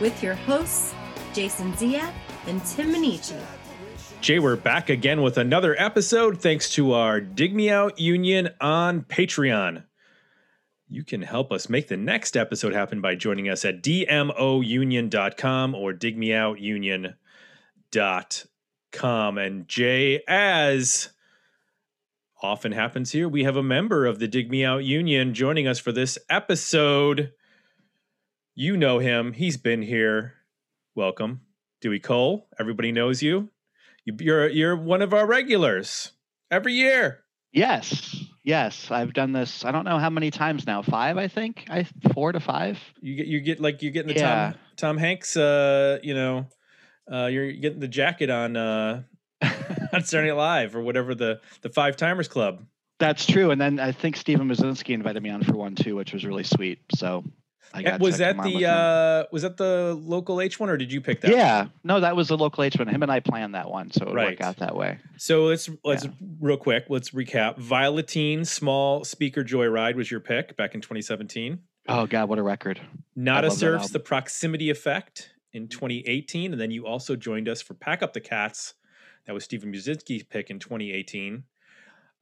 with your hosts, Jason Ziak and Tim Minichi. Jay, we're back again with another episode thanks to our Dig Me Out Union on Patreon. You can help us make the next episode happen by joining us at dmounion.com or digmeoutunion.com. And Jay, as often happens here, we have a member of the Dig Me Out Union joining us for this episode. You know him, he's been here. Welcome, Dewey Cole. Everybody knows you. You- You're you're one of our regulars every year. Yes, yes, I've done this. I don't know how many times now. Five, I think. I four to five. You get you get like you're getting the Yeah. Tom Tom Hanks. Uh, you know, uh, you're getting the jacket on uh on Saturday Night Live or whatever the the Five Timers Club. That's true. And then I think Stephen Mazinski invited me on for one too, which was really sweet. So I was that come on with the uh was that the local H one or did you pick that? yeah, no, that was the local H one. Him and I planned that one, so it would Right. work out that way. So let's let's Yeah. real quick. Let's recap. Palatine Small Speaker Joyride was your pick back in 2017. Oh God, what a record! Nada Surfs the Proximity Effect in 2018. And then you also joined us for Pack Up the Cats. That was Stephen Muzinski's pick in 2018.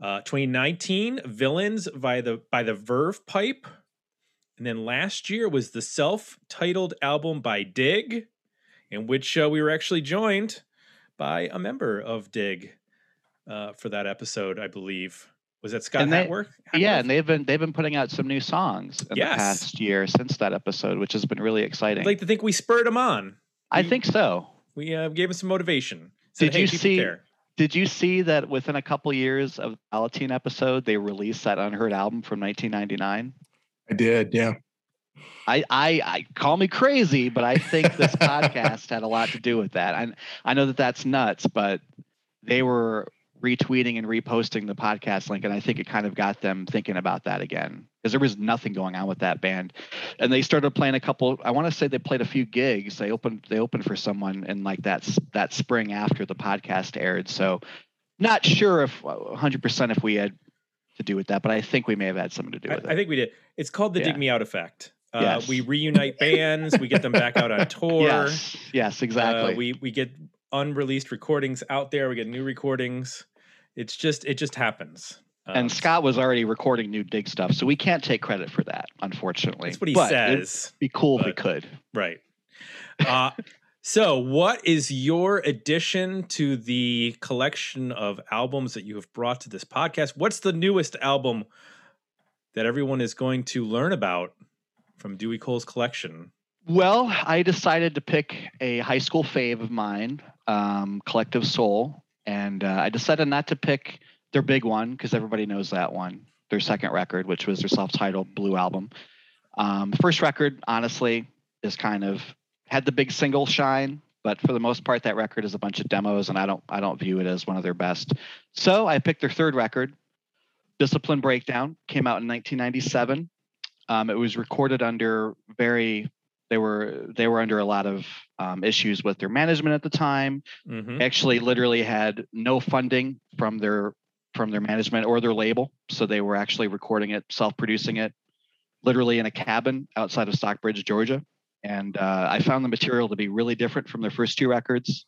Uh, 2019, Villains by the by the Verve Pipe. And then last year was the self-titled album by Dig, in which uh, we were actually joined by a member of Dig uh, for that episode, I believe. Was that Scott And they- Hackwith? Yeah, and they've been they've been putting out some new songs in Yes. the past year since that episode, which has been really exciting. I'd like to think we spurred them on. I we- think so. We uh, gave them some motivation. Said, Did "Hey, you see- care." Did you see that within a couple years of the Palatine episode, they released that unheard album from 1999? I did, yeah. I, I, I call me crazy, but I think this podcast had a lot to do with that. And I know that that's nuts, but they were retweeting and reposting the podcast link, and I think it kind of got them thinking about that again because there was nothing going on with that band. And they started playing a couple. I want to say they played a few gigs. They opened they opened for someone in like that that spring after the podcast aired. So not sure if uh, 100 percent if we had to do with that, but I think we may have had something to do with I it. I think we did. It's called the Yeah. Dig Me Out effect. Uh, Yes. We reunite bands. we get them back out on tour. Yes, yes, exactly. Uh, we we get unreleased recordings out there. We get new recordings. It's just it just happens. Um, and Scott was already recording new dig stuff, so we can't take credit for that, unfortunately. That's what he But It'd says. be cool if we could. Right. Uh, so, what is your addition to the collection of albums that you have brought to this podcast? What's the newest album that everyone is going to learn about from Dewey Cole's collection? Well, I decided to pick a high school fave of mine, um, Collective Soul, and uh, I decided not to pick their big one because everybody knows that one. Their second record, which was their self-titled Blue album. Um, first record, honestly, is kind of had the big single shine, but for the most part, that record is a bunch of demos, and I don't I don't view it as one of their best. So I picked their third record, Discipline Breakdown, came out in 1997. Um, it was recorded under very they were they were under a lot of um, issues with their management at the time. Mm-hmm. Actually literally had no funding from their from their management or their label, so they were actually recording it, self-producing it, literally in a cabin outside of Stockbridge, Georgia. And uh, I found the material to be really different from their first two records.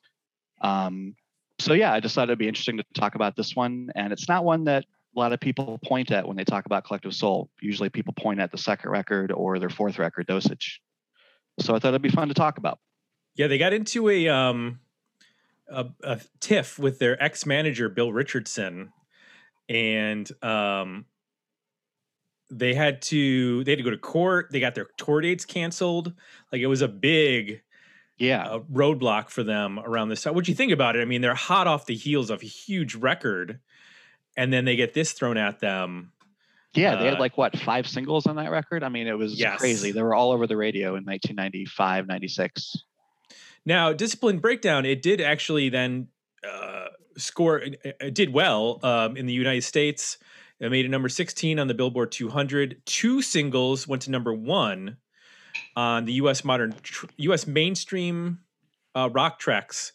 Um, so yeah, I decided it'd be interesting to talk about this one, and it's not one that a lot of people point at when they talk about Collective Soul. Usually, people point at the second record or their fourth record, Dosage. So I thought it'd be fun to talk about. Yeah, they got into a um a, a tiff with their ex manager Bill Richardson, and um they had to they had to go to court. They got their tour dates canceled. Like it was a big Yeah, uh, roadblock for them around this time. What do you think about it? I mean, they're hot off the heels of a huge record, and then they get this thrown at them. yeah, they uh, had like what five singles on that record. I mean, it was Yes. crazy. They were all over the radio in 1995, 96. Now, Discipline Breakdown, it did actually then uh, score, it, it did well um, in the United States. It made it number 16 on the Billboard 200. Two singles went to number one on the U.S. modern, U.S. mainstream uh, rock tracks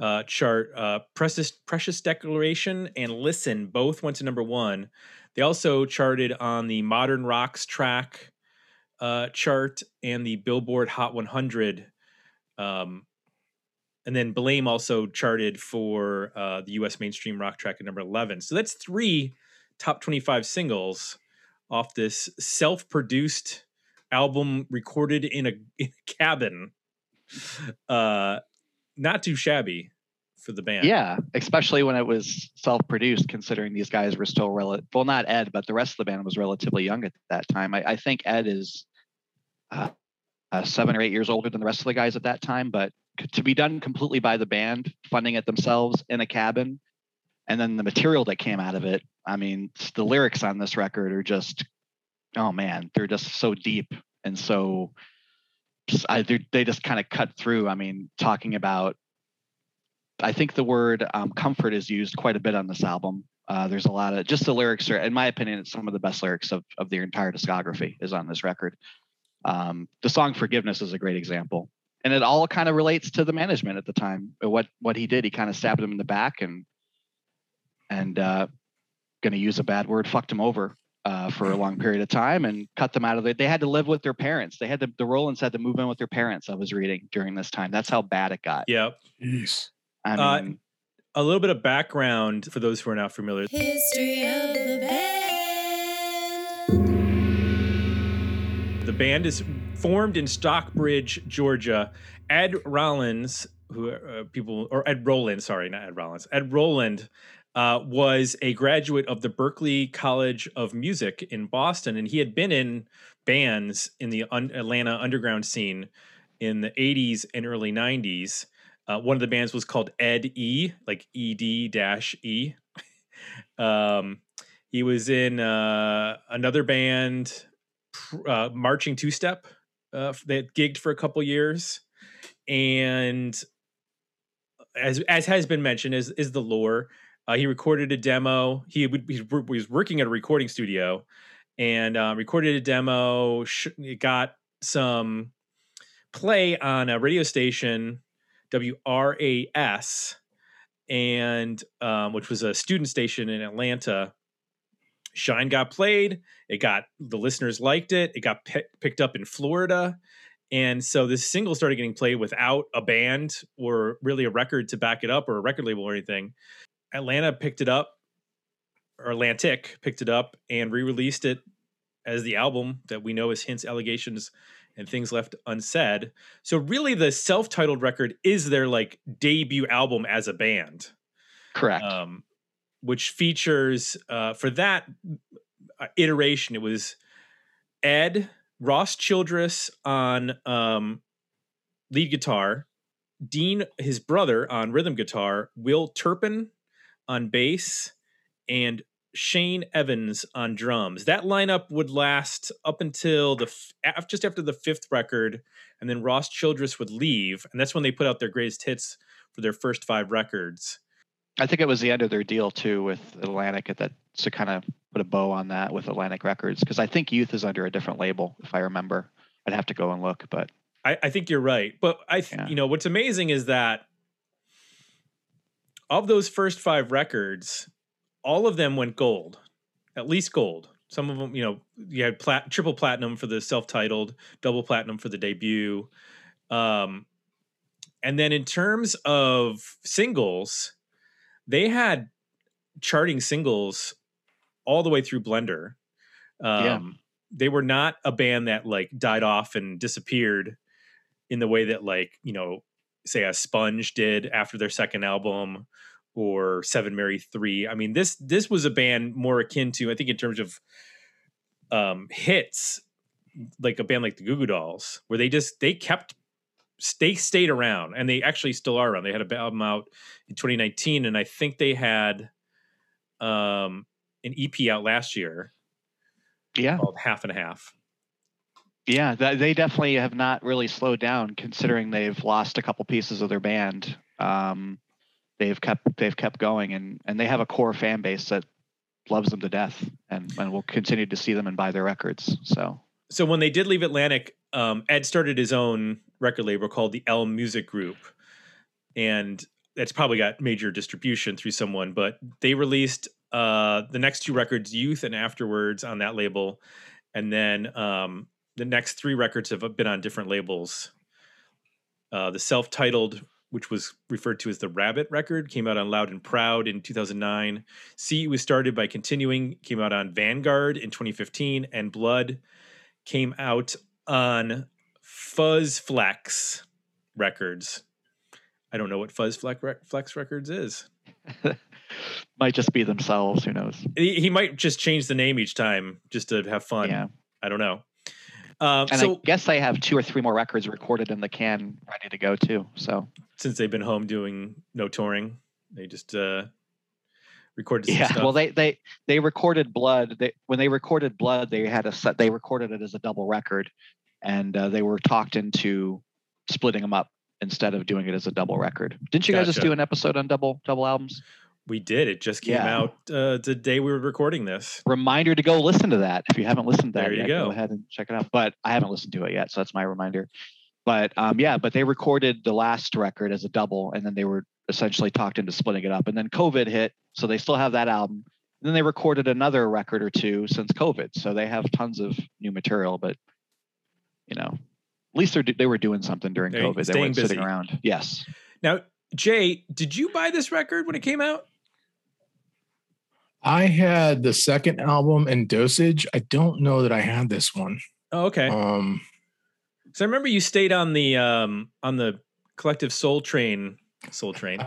uh, chart. Uh, Precious, Precious Declaration and Listen both went to number one. They also charted on the Modern Rocks track uh, chart and the Billboard Hot 100. Um, and then Blame also charted for uh, the U.S. mainstream rock track at number 11. So that's three top 25 singles off this self-produced album recorded in a, in a cabin. Uh, not too shabby for the band. Yeah, especially when it was self-produced, considering these guys were still relative. Well, not Ed, but the rest of the band was relatively young at that time. I, I think Ed is uh, uh, seven or eight years older than the rest of the guys at that time. But to be done completely by the band, funding it themselves in a cabin, and then the material that came out of it. I mean, the lyrics on this record are just, oh man, they're just so deep and so. I, they just kind of cut through. I mean, talking about I think the word um, comfort is used quite a bit on this album. Uh, there's a lot of just the lyrics are, in my opinion, it's some of the best lyrics of, of their entire discography is on this record. Um, the song "Forgiveness" is a great example, and it all kind of relates to the management at the time. What what he did, he kind of stabbed him in the back and and uh, going to use a bad word, fucked them over uh, for a long period of time and cut them out of it. They had to live with their parents. They had to the Rollins had to move in with their parents. I was reading during this time. That's how bad it got. Yep. Jeez. I Uh, mean, A little bit of background for those who are not familiar. History of the band. The band is formed in Stockbridge, Georgia. Ed Rollins, who uh, people or Ed Roland, sorry, not Ed Rollins. Ed Roland uh, was a graduate of the Berklee College of Music in Boston, and he had been in bands in the un- Atlanta underground scene in the 80s and early 90s. Uh, one of the bands was called Ed E, like ED dash E. um, he was in uh, another band, uh, Marching Two Step, uh, that gigged for a couple years, and as as has been mentioned, is is the lore. Uh, he recorded a demo. He would he was working at a recording studio, and uh, recorded a demo. Sh- got some play on a radio station, WRAS, and um, which was a student station in Atlanta. Shine got played. It got the listeners liked it. It got pi- picked up in Florida. And so this single started getting played without a band or really a record to back it up or a record label or anything. Atlanta picked it up, or Atlantic picked it up and re released it as the album that we know as Hints, Allegations, and Things Left Unsaid. So, really, the self titled record is their like debut album as a band correct. um, which features uh, for that uh, iteration. It was Ed Ross Childress on um, lead guitar, Dean his brother on rhythm guitar, Will Turpin on bass, and Shane Evans on drums. That lineup would last up until the f- just after the fifth record, and then Ross Childress would leave, and that's when they put out their greatest hits for their first five records. I think it was the end of their deal too with Atlantic at that to kind of put a bow on that with Atlantic Records because I think Youth is under a different label if I remember. I'd have to go and look, but I, I think you're right, but I, th- Yeah. you know, what's amazing is that of those first five records, all of them went gold, at least gold. Some of them, you know, you had plat- triple platinum for the self-titled, double platinum for the debut, um, and then in terms of singles, they had charting singles all the way through Blender. Um, Yeah. They were not a band that like died off and disappeared in the way that like you know say a sponge did after their second album or seven mary three. I mean this this was a band more akin to i think in terms of um hits like a band like the goo goo dolls where they just they kept they stayed around and they actually still are around. They had a album out in 2019 and i think they had um an ep out last year yeah, called half and half Yeah, th- they definitely have not really slowed down, considering they've lost a couple pieces of their band. Um, they've kept they've kept going, and and they have a core fan base that loves them to death, and and will continue to see them and buy their records. So So when they did leave Atlantic, um, Ed started his own record label called the El Music Group, and that's probably got major distribution through someone. But they released uh, the next two records, Youth and Afterwards, on that label, and then um, the next three records have been on different labels. Uh, the self-titled, which was referred to as the Rabbit record, came out on Loud and Proud in 2009. See was started by continuing, came out on Vanguard in 2015, and Blood came out on Fuzz Flex Records. I don't know what Fuzz Flex, Flex Records is. might just be themselves. Who knows? He, he might just change the name each time just to have fun. Yeah. I don't know. Um, And so I guess they have two or three more records recorded in the can, ready to go too. So since they've been home doing no touring, they just uh, recorded some yeah, stuff. well they they they recorded Blood. They when they recorded Blood, they had a set. They recorded it as a double record, and uh, they were talked into splitting them up instead of doing it as a double record. Didn't you guys just do an episode on double double albums? We did. It just came Yeah. out uh, the day we were recording this. Reminder to go listen to that if you haven't listened to that There you yet. go. ahead and check it out. But I haven't listened to it yet, so that's my reminder. But um, yeah, but they recorded the last record as a double, and then they were essentially talked into splitting it up. And then COVID hit, so they still have that album. And then they recorded another record or two since COVID, so they have tons of new material. But you know, at least they're, they were doing something during COVID. They weren't sitting around. Yes. Now, Jay, did you buy this record when it came out? I had the second album and Dosage. I don't know that I had this one. Oh, okay. Um, So I remember you stayed on the um, on the collective Soul Train, Soul Train,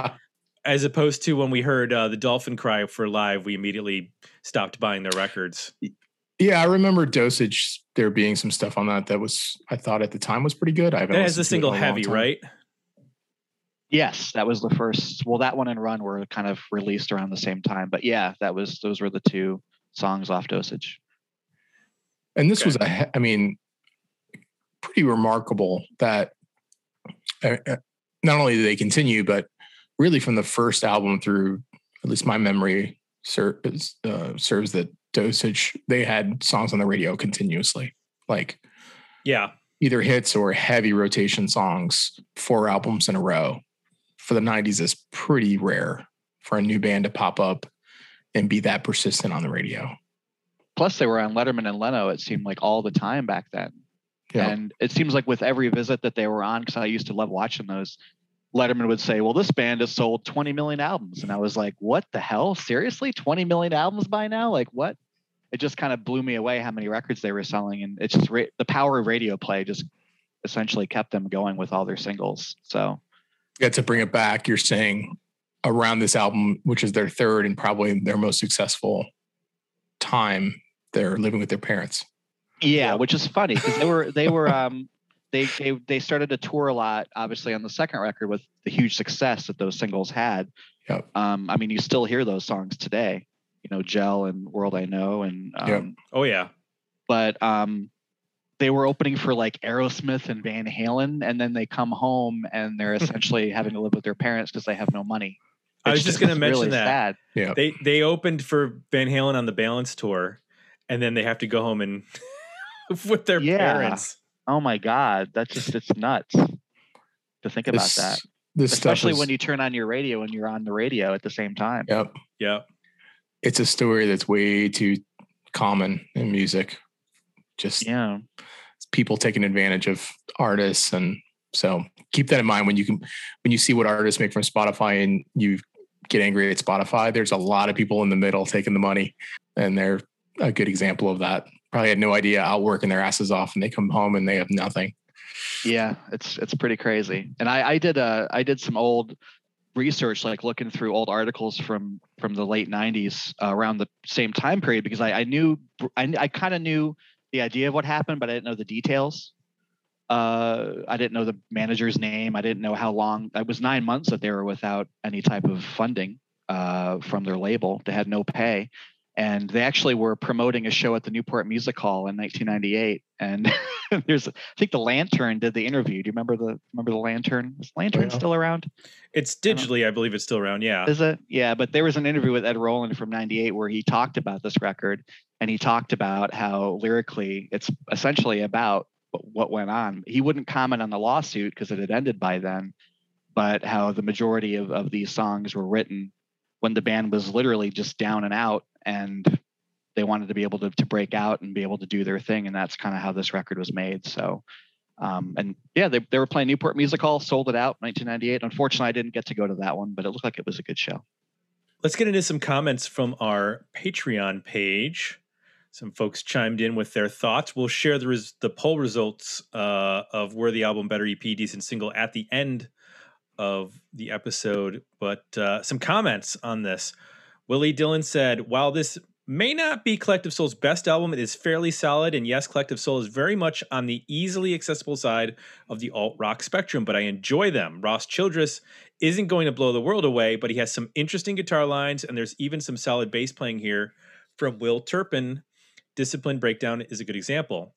as opposed to when we heard uh, the Dolphin Cry for live. We immediately stopped buying their records. yeah, I remember Dosage. There being some stuff on that that was I thought at the time was pretty good. I haven't That has the single it in a long "Heavy," right? Yes, that was the first. Well, that one and Run were kind of released around the same time. But yeah, that was those were the two songs off Dosage. And this Okay. was a, I mean, pretty remarkable that uh, uh, not only did they continue, but really from the first album through, at least my memory serves uh, serves that dosage. They had songs on the radio continuously, like Yeah, either hits or heavy rotation songs, four albums in a row. For the '90s, is pretty rare for a new band to pop up and be that persistent on the radio. Plus, they were on Letterman and Leno. It seemed like all the time back then. Yeah. And it seems like with every visit that they were on, because I used to love watching those, Letterman would say, "Well, this band has sold 20 million albums," and I was like, "What the hell? Seriously, 20 million albums by now? Like what?" It just kind of blew me away how many records they were selling, and it's just ra- the power of radio play just essentially kept them going with all their singles. So yeah, to bring it back, you're saying around this album, which is their third and probably their most successful time, they're living with their parents. Yeah, which is funny because they were they were um they they they started to tour a lot, obviously on the second record with the huge success that those singles had. Yep. Um, I mean, you still hear those songs today, you know, Gel and World I Know, and um, Yep. oh yeah. but um, they were opening for like Aerosmith and Van Halen, and then they come home and they're essentially having to live with their parents because they have no money. I was It's just going to it's mention really that sad. Yeah. they they opened for Van Halen on the Balance tour, and then they have to go home and with their Yeah. parents. Oh my God, that's just it's nuts to think about This, that. this especially is, when you turn on your radio and you're on the radio at the same time. Yep. Yeah, It's a story that's way too common in music. Just Yeah. People taking advantage of artists and so keep that in mind when you can when you see what artists make from Spotify and you get angry at Spotify, there's a lot of people in the middle taking the money and they're a good example of that. Probably had no idea out working their asses off and they come home and they have nothing. Yeah, it's it's pretty crazy. And I I did uh I did some old research like looking through old articles from from the late 90s uh, around the same time period because I I knew I I kind of knew the idea of what happened but I didn't know the details. Uh I didn't know the manager's name. I didn't know how long. It was 9 months that they were without any type of funding uh from their label. They had no pay. And they actually were promoting a show at the Newport Music Hall in 1998. And there's, I think, the Lantern did the interview. Do you remember the remember the Lantern? Is Lantern yeah. still around? It's digitally, I believe it's still around. Yeah. Is it? Yeah, but there was an interview with Ed Roland from '98 where he talked about this record, and he talked about how lyrically it's essentially about what went on. He wouldn't comment on the lawsuit because it had ended by then, but how the majority of, of these songs were written when the band was literally just down and out and they wanted to be able to, to break out and be able to do their thing. And that's kind of how this record was made. So, um, and yeah, they, they were playing Newport Music Hall, sold it out 1998. Unfortunately, I didn't get to go to that one, but it looked like it was a good show. Let's get into some comments from our Patreon page. Some folks chimed in with their thoughts. We'll share the res- the poll results uh, of where the album Better EP Decent Single at the end of the episode. But uh, some comments on this. Willie Dillon said, while this may not be Collective Soul's best album, it is fairly solid. And yes, Collective Soul is very much on the easily accessible side of the alt rock spectrum, but I enjoy them. Ross Childress isn't going to blow the world away, but he has some interesting guitar lines, and there's even some solid bass playing here from Will Turpin. Discipline Breakdown is a good example.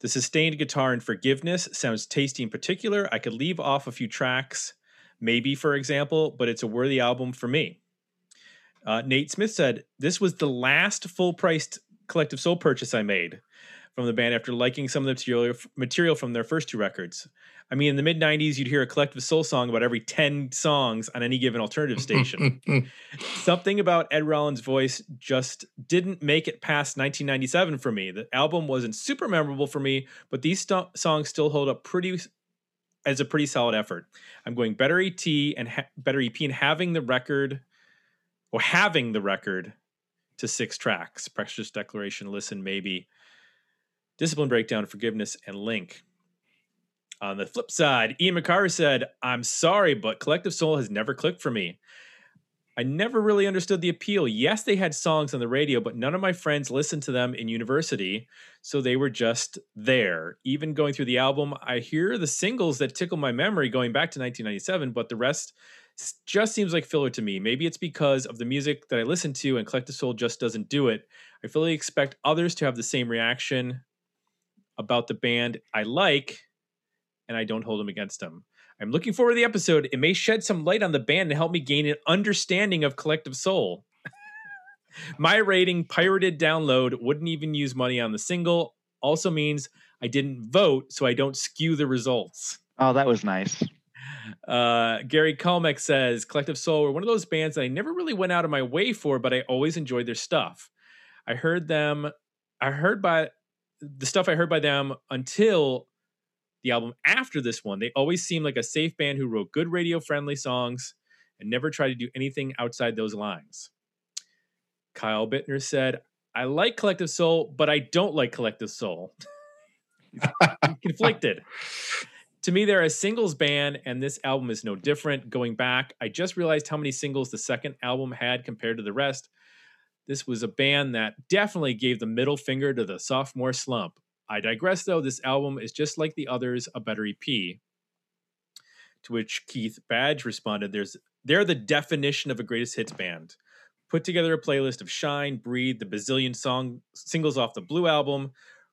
The sustained guitar in Forgiveness sounds tasty in particular. I could leave off a few tracks, maybe for example, but it's a worthy album for me. Uh, Nate Smith said, This was the last full priced Collective Soul purchase I made from the band after liking some of the material, material from their first two records. I mean, in the mid 90s, you'd hear a Collective Soul song about every 10 songs on any given alternative station. Something about Ed Rollins' voice just didn't make it past 1997 for me. The album wasn't super memorable for me, but these st- songs still hold up pretty as a pretty solid effort. I'm going better ET and ha- better EP and having the record or having the record to six tracks Precious Declaration, Listen, Maybe, Discipline Breakdown, Forgiveness, and Link. On the flip side, Ian McCarr said, I'm sorry, but Collective Soul has never clicked for me. I never really understood the appeal. Yes, they had songs on the radio, but none of my friends listened to them in university, so they were just there. Even going through the album, I hear the singles that tickle my memory going back to 1997, but the rest just seems like filler to me. Maybe it's because of the music that I listen to and Collective Soul just doesn't do it. I fully expect others to have the same reaction about the band I like, and I don't hold them against them. I'm looking forward to the episode. It may shed some light on the band and help me gain an understanding of Collective Soul. My rating, pirated download, wouldn't even use money on the single. Also means I didn't vote, so I don't skew the results. Oh, that was nice. Uh, Gary Kalmek says Collective Soul were one of those bands that I never really went out of my way for, but I always enjoyed their stuff. I heard them, I heard by the stuff I heard by them until the album after this one. They always seemed like a safe band who wrote good radio friendly songs and never tried to do anything outside those lines. Kyle Bittner said, I like Collective Soul, but I don't like Collective Soul. conflicted. To me, they're a singles band, and this album is no different. Going back, I just realized how many singles the second album had compared to the rest. This was a band that definitely gave the middle finger to the sophomore slump. I digress, though. This album is just like the others, a better EP. To which Keith Badge responded, "There's they're the definition of a greatest hits band. Put together a playlist of Shine, Breathe, the bazillion song singles off the Blue album,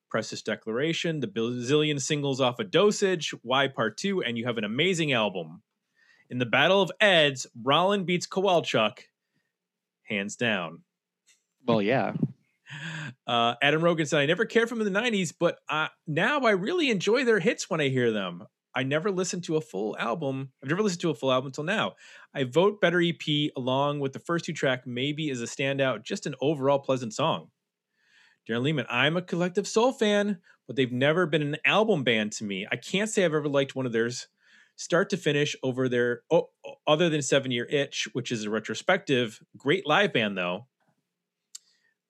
Precious Declaration, the bazillion singles off of Dosage, Y Part 2, and you have an amazing album. In the Battle of Eds, Rollin beats Kowalczyk, hands down. Well, yeah. Uh, Adam Rogan said, I never cared for them in the 90s, but now I really enjoy their hits when I hear them. I never listened to a full album. I've never listened to a full album until now. I vote Better EP along with the first two track, maybe as a standout, just an overall pleasant song. Darren Lehman, I'm a collective soul fan, but they've never been an album band to me. I can't say I've ever liked one of theirs start to finish over their, oh, other than Seven Year Itch, which is a retrospective. Great live band, though.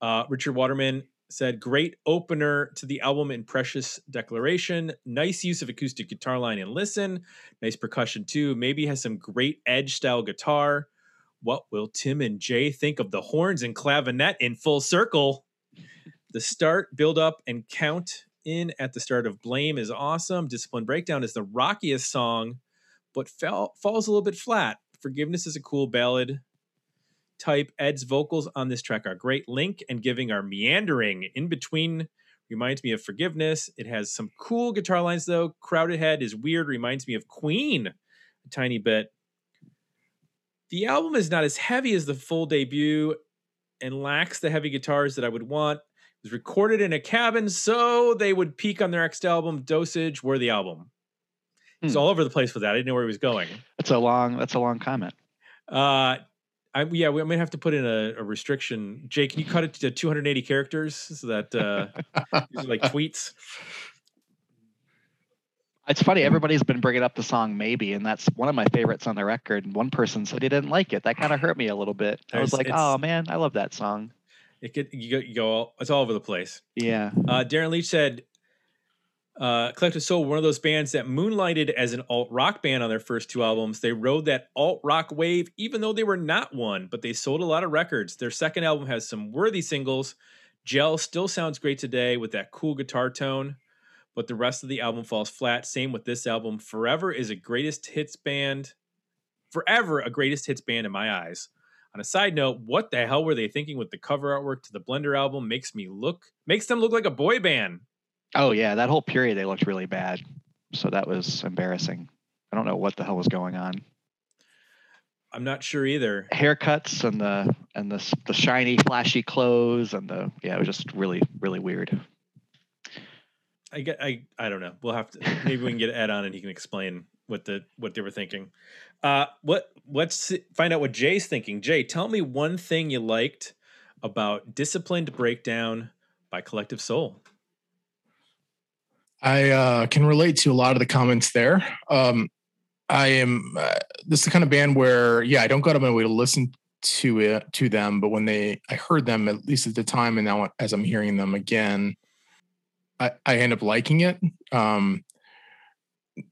Uh, Richard Waterman said, great opener to the album in Precious Declaration. Nice use of acoustic guitar line and listen. Nice percussion, too. Maybe has some great edge style guitar. What will Tim and Jay think of the horns and clavinet in full circle? The start, build up, and count in at the start of Blame is awesome. Discipline Breakdown is the rockiest song, but fell, falls a little bit flat. Forgiveness is a cool ballad type. Ed's vocals on this track are great. Link and giving are meandering in between. Reminds me of Forgiveness. It has some cool guitar lines though. Crowded Head is weird. Reminds me of Queen a tiny bit. The album is not as heavy as the full debut and lacks the heavy guitars that I would want. It was recorded in a cabin, so they would peak on their next album, Dosage, were the album. He's Hmm. all over the place with that. I didn't know where he was going. That's a long. That's a long comment. Uh, I, yeah, we might have to put in a, a restriction. Jay, can you cut it to 280 characters so that uh, these are like tweets? It's funny. Everybody's been bringing up the song "Maybe," and that's one of my favorites on the record. And one person said he didn't like it. That kind of hurt me a little bit. I was There's- like, it's- "Oh man, I love that song." It could you go, you go all, it's all over the place. Yeah. Uh, Darren Leach said, uh, Collective Soul, one of those bands that moonlighted as an alt rock band on their first two albums. They rode that alt rock wave, even though they were not one, but they sold a lot of records. Their second album has some worthy singles. Gel still sounds great today with that cool guitar tone, but the rest of the album falls flat. Same with this album. Forever is a greatest hits band. Forever a greatest hits band in my eyes. On a side note, what the hell were they thinking with the cover artwork to the Blender album? Makes me look makes them look like a boy band. Oh yeah, that whole period they looked really bad. So that was embarrassing. I don't know what the hell was going on. I'm not sure either. Haircuts and the and the the shiny, flashy clothes and the yeah, it was just really really weird. I get I I don't know. We'll have to maybe we can get Ed on and he can explain what the what they were thinking. Uh what let's find out what Jay's thinking. Jay, tell me one thing you liked about Disciplined Breakdown by Collective Soul. I uh, can relate to a lot of the comments there. Um, I am uh, this is the kind of band where yeah, I don't go out of my way to listen to it to them, but when they I heard them at least at the time, and now as I'm hearing them again, I, I end up liking it. Um,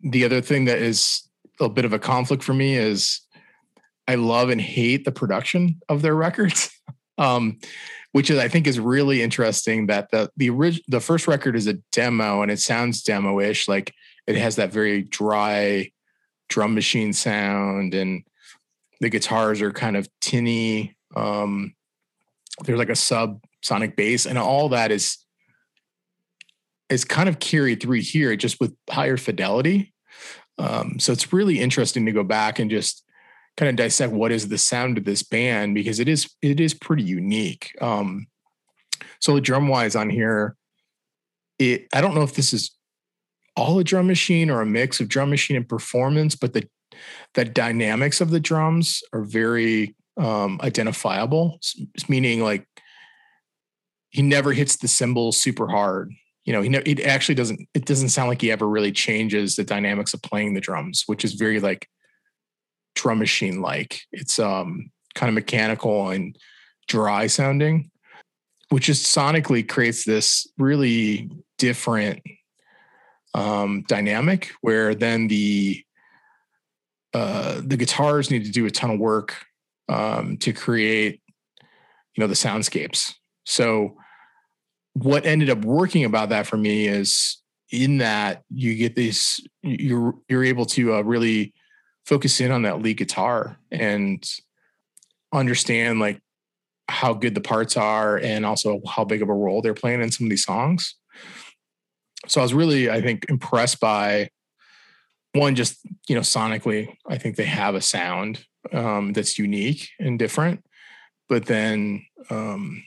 the other thing that is a bit of a conflict for me is I love and hate the production of their records. um, which is I think is really interesting that the the orig- the first record is a demo and it sounds demo-ish like it has that very dry drum machine sound and the guitars are kind of tinny um there's like a sub sonic bass and all that is is kind of carried through here just with higher fidelity. Um so it's really interesting to go back and just kind of dissect what is the sound of this band because it is it is pretty unique. Um, so drum wise on here, it I don't know if this is all a drum machine or a mix of drum machine and performance, but the the dynamics of the drums are very um, identifiable. Meaning like he never hits the cymbals super hard. You know, he ne- it actually doesn't. It doesn't sound like he ever really changes the dynamics of playing the drums, which is very like drum machine like. It's um kind of mechanical and dry sounding, which just sonically creates this really different um dynamic where then the uh the guitars need to do a ton of work um to create you know the soundscapes. So what ended up working about that for me is in that you get these you're you're able to uh, really focus in on that lead guitar and understand like how good the parts are and also how big of a role they're playing in some of these songs. So I was really, I think, impressed by one, just you know, sonically, I think they have a sound um, that's unique and different. But then um,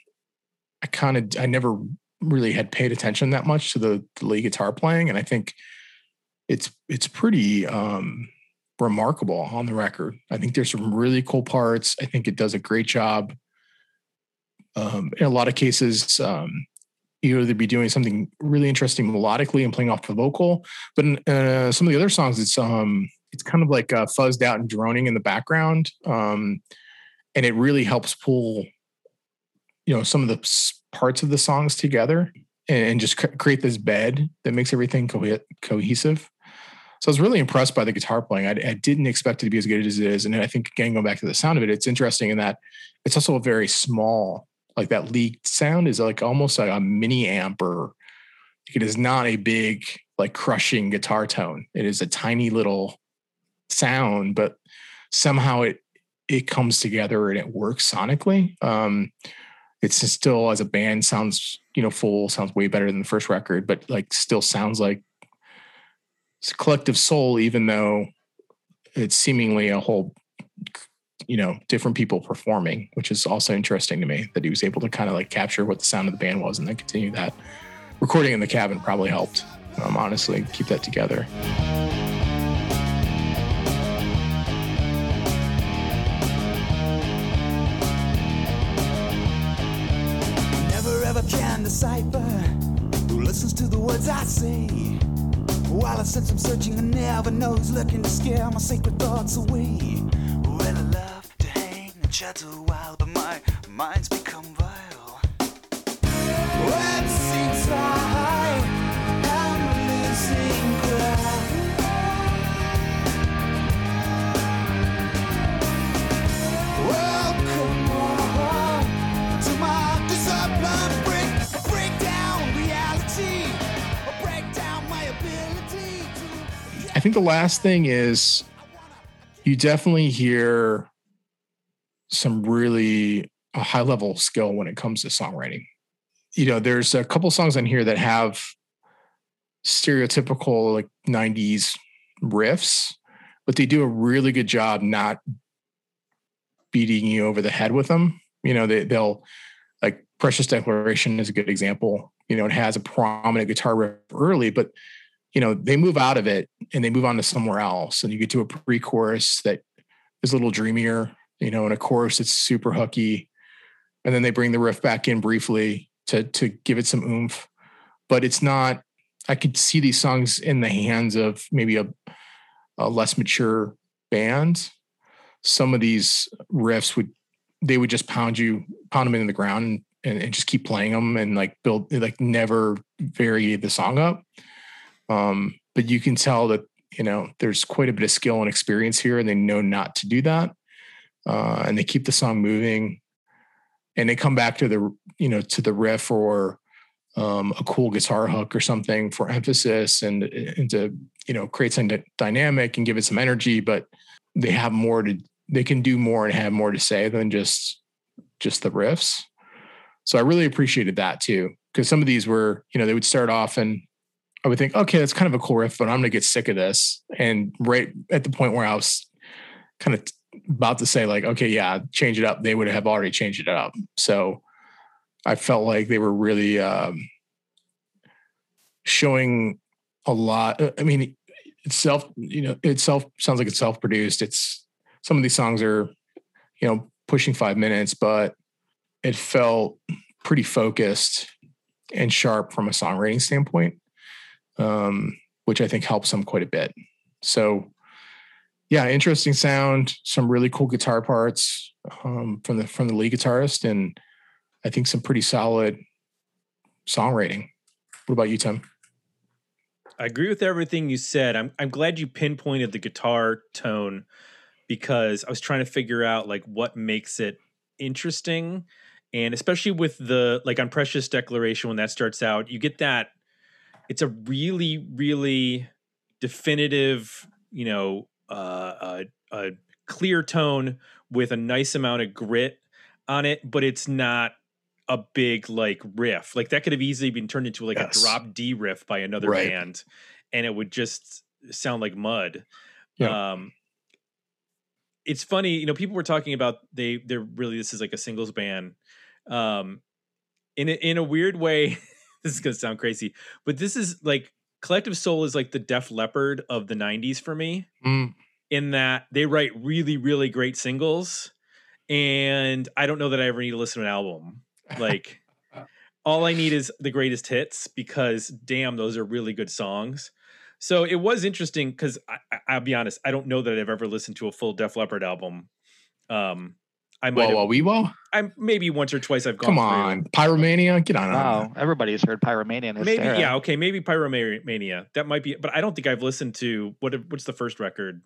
I kind of, I never really had paid attention that much to the, the lead guitar playing, and I think it's it's pretty um, remarkable on the record. I think there's some really cool parts. I think it does a great job. Um, in a lot of cases, um, you either be doing something really interesting melodically and playing off the vocal, but in uh, some of the other songs, it's um, it's kind of like uh, fuzzed out and droning in the background, um, and it really helps pull, you know, some of the parts of the songs together and, just cr- create this bed that makes everything co- cohesive. So I was really impressed by the guitar playing. I, I, didn't expect it to be as good as it is. And I think again, going back to the sound of it, it's interesting in that it's also a very small, like that lead sound is like almost like a mini amp or it is not a big, like crushing guitar tone. It is a tiny little sound, but somehow it it comes together and it works sonically. Um, it's still as a band sounds you know full sounds way better than the first record, but like still sounds like it's a collective soul, even though it's seemingly a whole you know different people performing, which is also interesting to me that he was able to kind of like capture what the sound of the band was and then continue that. Recording in the cabin probably helped. Um, honestly, keep that together. Never ever can decipher who listens to the words I say. While I sense I'm searching, I never know who's looking to scare my sacred thoughts away. Well, I love to hang and chat a while, but my mind's become vile. When it seems like think the last thing is you definitely hear some really high level skill when it comes to songwriting. You know, there's a couple songs on here that have stereotypical like 90s riffs, but they do a really good job not beating you over the head with them. You know, they, they'll like Precious Declaration is a good example. You know, it has a prominent guitar riff early, but you know, they move out of it and they move on to somewhere else. And you get to a pre-chorus that is a little dreamier, you know, and a chorus that's super hooky. And then they bring the riff back in briefly to to give it some oomph. But it's not, I could see these songs in the hands of maybe a, a less mature band. Some of these riffs would they would just pound you, pound them into the ground and, and just keep playing them and like build like never vary the song up. Um, but you can tell that you know there's quite a bit of skill and experience here, and they know not to do that, uh, and they keep the song moving, and they come back to the you know to the riff or um, a cool guitar hook or something for emphasis and and to you know create some dy- dynamic and give it some energy, but they have more to they can do more and have more to say than just just the riffs. So I really appreciated that too, because some of these were, you know, they would start off and I would think, okay, that's kind of a cool riff, but I'm gonna get sick of this. And right at the point where I was kind of about to say, like, okay, yeah, change it up, they would have already changed it up. So I felt like they were really um, showing a lot. I mean, it's self, you know, itself sounds like it's self-produced. It's some of these songs are, you know, pushing five minutes, but it felt pretty focused and sharp from a songwriting standpoint, um, which I think helps them quite a bit. So, yeah, interesting sound, some really cool guitar parts um, from the from the lead guitarist, and I think some pretty solid songwriting. What about you, Tim? I agree with everything you said. I'm I'm glad you pinpointed the guitar tone because I was trying to figure out like what makes it interesting and especially with the like on Precious Declaration when that starts out, you get that it's a really really definitive, you know, uh, a, a clear tone with a nice amount of grit on it, but it's not a big like riff. Like that could have easily been turned into like Yes. a drop D riff by another Right. band and it would just sound like mud. Yeah. Um it's funny, you know, people were talking about they they're really this is like a singles band. Um in a, in a weird way, this is going to sound crazy, but this is like Collective Soul is like the Def Leppard of the 90s for me Mm, in that they write really really great singles and I don't know that I ever need to listen to an album. Like all I need is the greatest hits because damn those are really good songs. So it was interesting because I'll be honest, I don't know that I've ever listened to a full Def Leppard album. Um, I might whoa, have, whoa, we whoa. I maybe once or twice I've gone. Come through. on, Pyromania, get on. Wow, everybody's heard Pyromania in maybe era. yeah, okay, maybe Pyromania. That might be, but I don't think I've listened to what. What's the first record?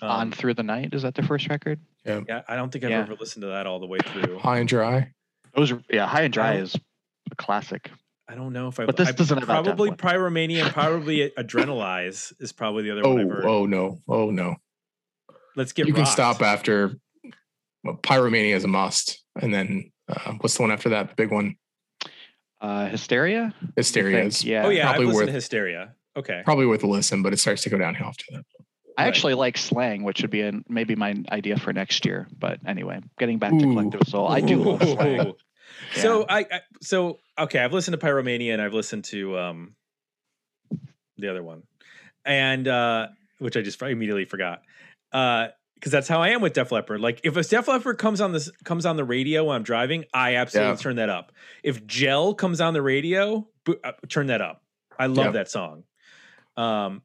On Um, Through the Night, is that the first record? yeah, I don't think I've Yeah. ever listened to that all the way through. High and dry. Those are, yeah, High and Dry is a classic. I don't know if I. But this I, doesn't have probably. Pyromania and probably Adrenalize is probably the other Oh, one I've heard. oh no, oh no. let's get you can stop after well, Pyromania is a must, and then uh, what's the one after that? The big one, Uh, Hysteria. Hysteria is Yeah. Oh yeah, I've probably listened worth to Hysteria. Okay. probably worth a listen, but it starts to go downhill after that. I Right. actually like slang, which would be an, maybe my idea for next year. But anyway, getting back to Ooh. Collective Soul, I do love slang. Ooh. So I, I so okay, I've listened to Pyromania and I've listened to um the other one. And uh which I just immediately forgot. Uh because that's how I am with Def Leppard. Like if a Def Leppard comes on this comes on the radio while I'm driving, I absolutely Yeah. turn that up. If Gel comes on the radio, bo- uh, turn that up. I love Yeah. that song. Um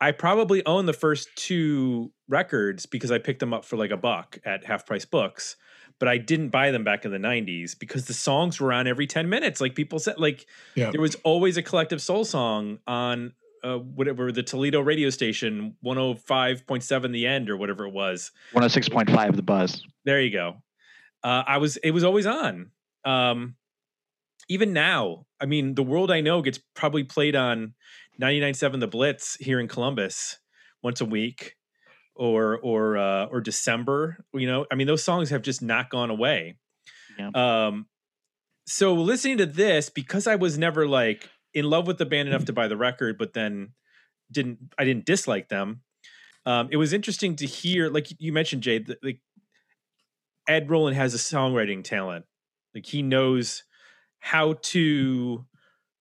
I probably own the first two records because I picked them up for like a buck at half price books, but I didn't buy them back in the 90s because the songs were on every 10 minutes. Like people said, like Yeah. there was always a collective soul song on uh, whatever the Toledo radio station 105.7 the end or whatever it was. 106.5 the buzz. There you go. Uh, I was it was always on. Um, even now, I mean, the world I know gets probably played on 99.7 The Blitz here in Columbus once a week, or or uh, or December. You know, I mean, those songs have just not gone away. Yeah. Um, so listening to this because I was never like in love with the band enough to buy the record, but then didn't I didn't dislike them. Um, it was interesting to hear, like you mentioned, Jade, that, like Ed Roland has a songwriting talent. Like he knows how to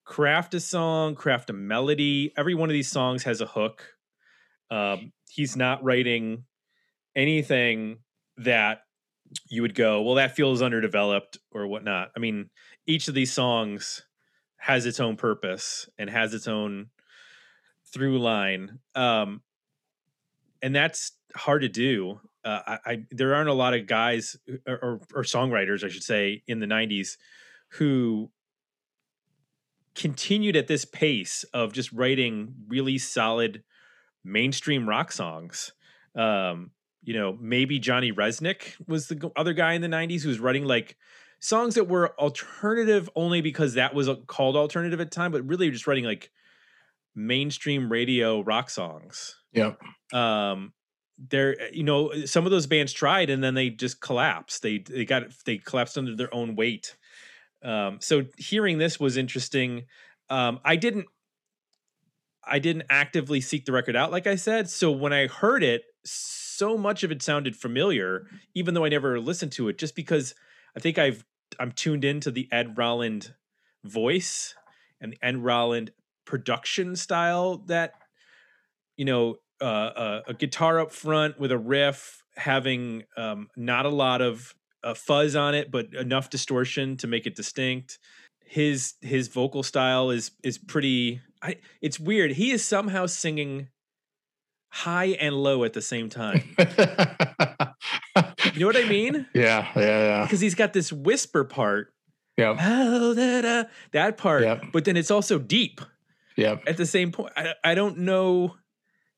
craft a song, craft a melody. Every one of these songs has a hook. Um, he's not writing anything that you would go, well, that feels underdeveloped or whatnot. I mean, each of these songs has its own purpose and has its own through line. Um, and that's hard to do. Uh, I, I there aren't a lot of guys or, or, or songwriters, I should say, in the '90s who continued at this pace of just writing really solid mainstream rock songs. Um, you know, maybe Johnny Rzeznik was the other guy in the '90s who was writing like songs that were alternative only because that was uh, called alternative at the time, but really just writing like mainstream radio rock songs. Yeah. um there you know some of those bands tried and then they just collapsed. They they got they collapsed under their own weight. Um so hearing this was interesting. Um i didn't i didn't actively seek the record out like i said. So when i heard it so much of it sounded familiar even though i never listened to it just because i think i've i'm tuned into the ed roland voice and the ed roland production style that you know uh, uh, a guitar up front with a riff having um, not a lot of uh, fuzz on it but enough distortion to make it distinct. His his vocal style is is pretty I, it's weird. He is somehow singing high and low at the same time you know what i mean yeah. Yeah. Yeah. because he's got this whisper part Yeah. oh, da, da, that part Yep. but then it's also deep Yeah. at the same point I, I don't know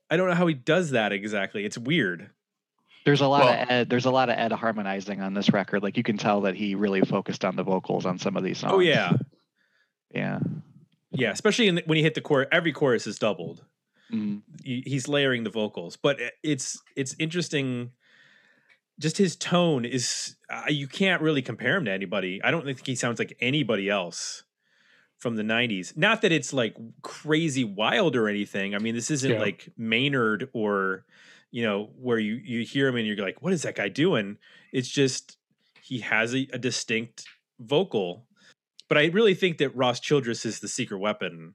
i don't know how he does that exactly it's weird There's a lot Well- of Ed. There's a lot of Ed harmonizing on this record. Like you can tell that he really focused on the vocals on some of these songs. oh yeah Yeah. yeah especially in the, when you hit the chorus every chorus is doubled. Mm-hmm. He- he's layering the vocals but it's it's interesting just his tone is uh, you can't really compare him to anybody. I don't think he sounds like anybody else from the 90s not that it's like crazy wild or anything. I mean this isn't Yeah. like maynard or you know where you you hear him and you're like what is that guy doing? It's just he has a, a distinct vocal. But i really think that ross childress is the secret weapon.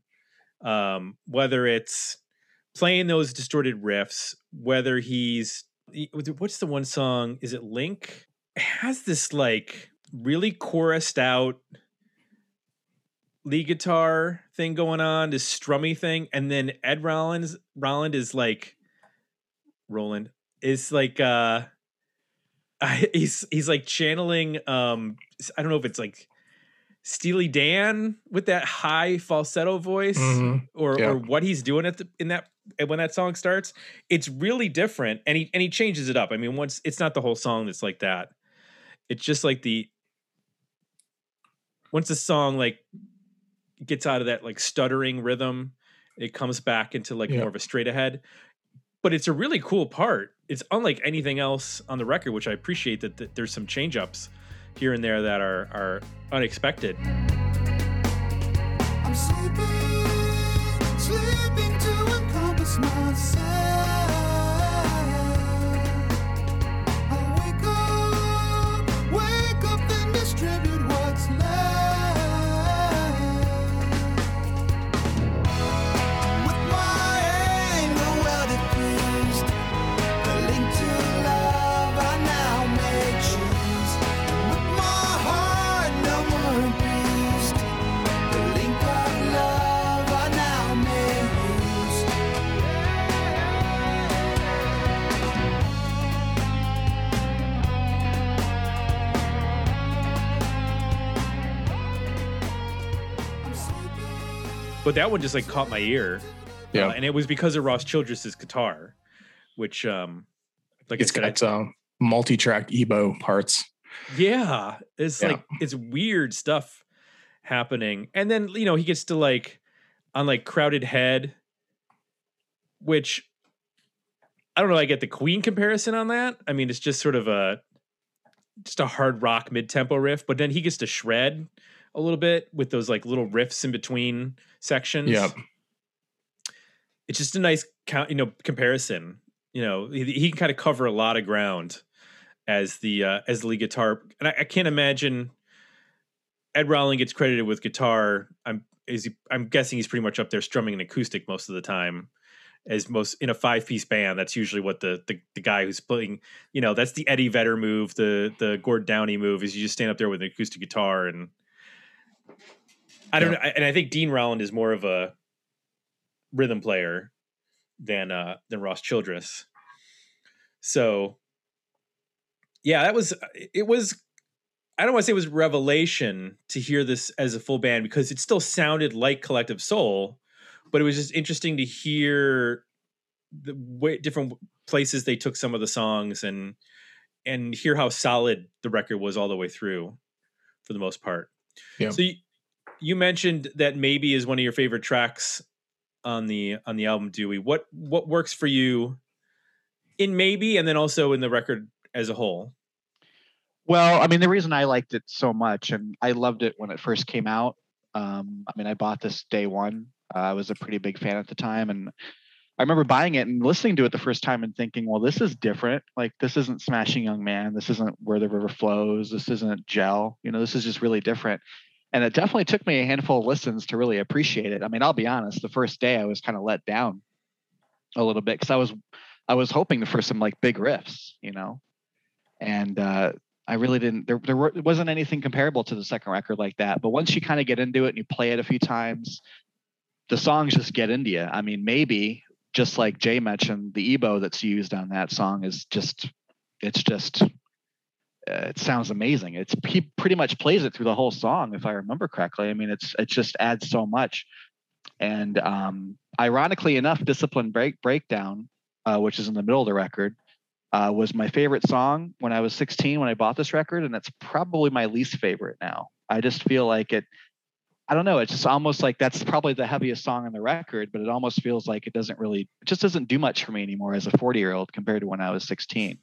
Um whether it's playing those distorted riffs whether he's he- what's the one song is it link? It has this like really chorused out lead guitar thing going on this strummy thing and then ed rollins Roland is like roland is like uh he's he's like channeling um i don't know if it's like steely dan with that high falsetto voice Mhm. or Yeah. or what he's doing at the in that when that song starts it's really different and he and he changes it up i mean once it's not the whole song that's like that it's just like the once the song like gets out of that like stuttering rhythm it comes back into like Yeah. more of a straight ahead but it's a really cool part. It's unlike anything else on the record, which I appreciate that, that there's some change ups here and there that are are unexpected. But that one just like caught my ear. Yeah. Uh, and it was because of Ross Childress's guitar, which um like It's I said, got uh, multi-track EBow parts. Yeah, it's Yeah. like it's weird stuff happening, and then you know he gets to like on like crowded head, which I don't know. I get the Queen comparison on that. I mean, it's just sort of a just a hard rock mid tempo riff, but then he gets to shred a little bit with those like little riffs in between sections. Yeah. it's just a nice count, you know, comparison. You know, he, he can kind of cover a lot of ground as the uh, as the lead guitar, and I, I can't imagine Ed Roland gets credited with guitar. I'm is he, I'm guessing he's pretty much up there strumming an acoustic most of the time. As most in a five piece band, that's usually what the, the the guy who's playing, you know, that's the Eddie Vedder move, the the Gord Downey move is you just stand up there with an acoustic guitar and I don't Yeah. know, and I think Dean Roland is more of a rhythm player than uh than Ross Childress. So yeah, that was it was I don't want to say it was revelation to hear this as a full band because it still sounded like Collective Soul, but it was just interesting to hear the way different places they took some of the songs and and hear how solid the record was all the way through for the most part. Yeah. So you, you mentioned that maybe is one of your favorite tracks on the on the album Dewey. What what works for you in maybe and then also in the record as a whole? Well, I mean, the reason I liked it so much, and I loved it when it first came out. Um, I mean, I bought this day one. Uh, I was a pretty big fan at the time, and I remember buying it and listening to it the first time and thinking, "Well, this is different. Like, this isn't Smashing Young Man. This isn't Where the River Flows. This isn't Gel. You know, this is just really different." And it definitely took me a handful of listens to really appreciate it. I mean, I'll be honest. The first day, I was kind of let down a little bit because I was, I was hoping for some like big riffs, you know, and uh, I really didn't. There, there wasn't anything comparable to the second record like that. But once you kind of get into it and you play it a few times, the songs just get into you. I mean, maybe just like Jay mentioned, the EBow that's used on that song is just, it's just, uh, it sounds amazing. It's he pretty much plays it through the whole song, if I remember correctly. I mean, it's it just adds so much. And um, ironically enough, Discipline Break Breakdown, uh, which is in the middle of the record, uh, was my favorite song when I was 16 when I bought this record, and it's probably my least favorite now. I just feel like it. I don't know. It's just almost like that's probably the heaviest song on the record, but it almost feels like it doesn't really, it just doesn't do much for me anymore as a 40 year old compared to when I was 16.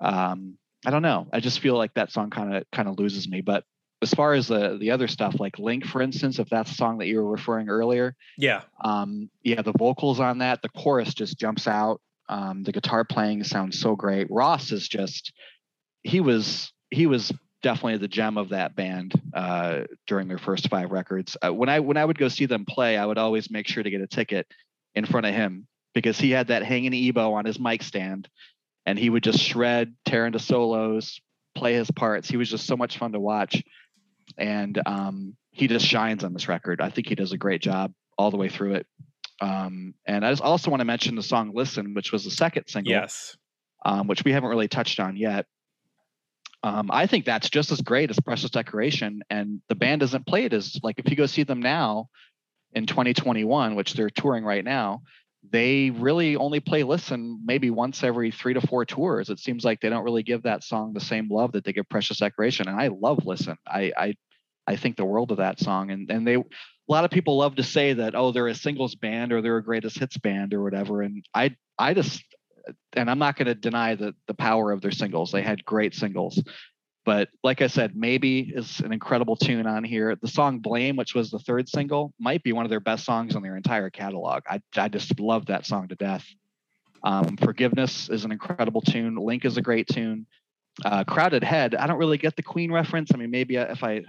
Um, I don't know. I just feel like that song kind of kind of loses me. But as far as the the other stuff, like Link, for instance, if that's the song that you were referring earlier, Yeah. um, yeah, the vocals on that, the chorus just jumps out. Um, the guitar playing sounds so great. Ross is just he was he was definitely the gem of that band uh, during their first five records. Uh, when I when I would go see them play, I would always make sure to get a ticket in front of him because he had that hanging EBow on his mic stand, and he would just shred, tear into solos, play his parts. He was just so much fun to watch, and um, he just shines on this record. I think he does a great job all the way through it. Um, and I just also want to mention the song "Listen," which was the second single Yes. um, which we haven't really touched on yet. Um, I think that's just as great as Precious Declaration, and the band doesn't play it as like if you go see them now in 2021, which they're touring right now, they really only play "Listen" maybe once every three to four tours. It seems like they don't really give that song the same love that they give Precious Declaration, and I love "Listen." I I, I think the world of that song. And and they a lot of people love to say that oh they're a singles band or they're a greatest hits band or whatever. And I I just and I'm not going to deny the the power of their singles. They had great singles. But like I said, maybe is an incredible tune on here. The song Blame, which was the third single, might be one of their best songs on their entire catalog. I, I just love that song to death. Um, Forgiveness is an incredible tune. Link is a great tune. Uh, Crowded Head, I don't really get the Queen reference. I mean, maybe if I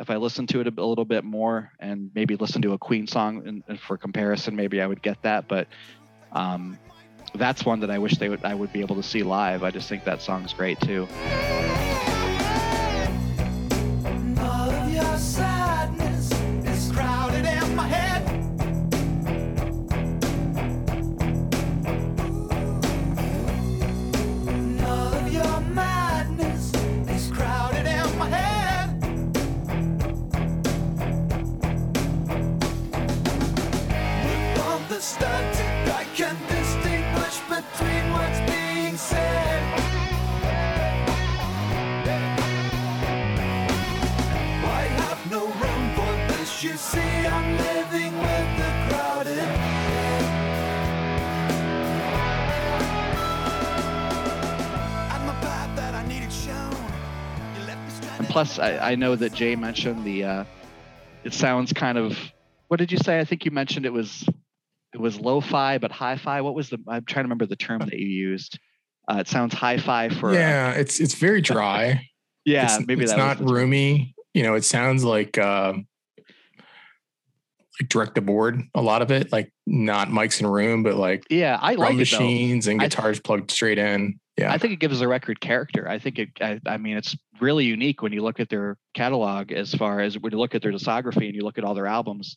if I listen to it a, little bit more and maybe listen to a Queen song for comparison, maybe I would get that. But um, that's one that I wish they would I would be able to see live. I just think that song's great too. All plus, I, I know that Jay mentioned the. Uh, it sounds kind of. What did you say? I think you mentioned it was. It was lo-fi, but hi-fi. What was the? I'm trying to remember the term that you used. Uh, it sounds hi-fi for. uh, yeah, it's it's very dry. yeah. it's, maybe it's not was the term. roomy. You know, it sounds like uh, like direct the board. A lot of it, like not mics in a room, but like Yeah, I like though. machines and guitars plugged straight in. Yeah, I think it gives the record character. I think it. I, I mean, it's really unique when you look at their catalog. As far as when you look at their discography and you look at all their albums,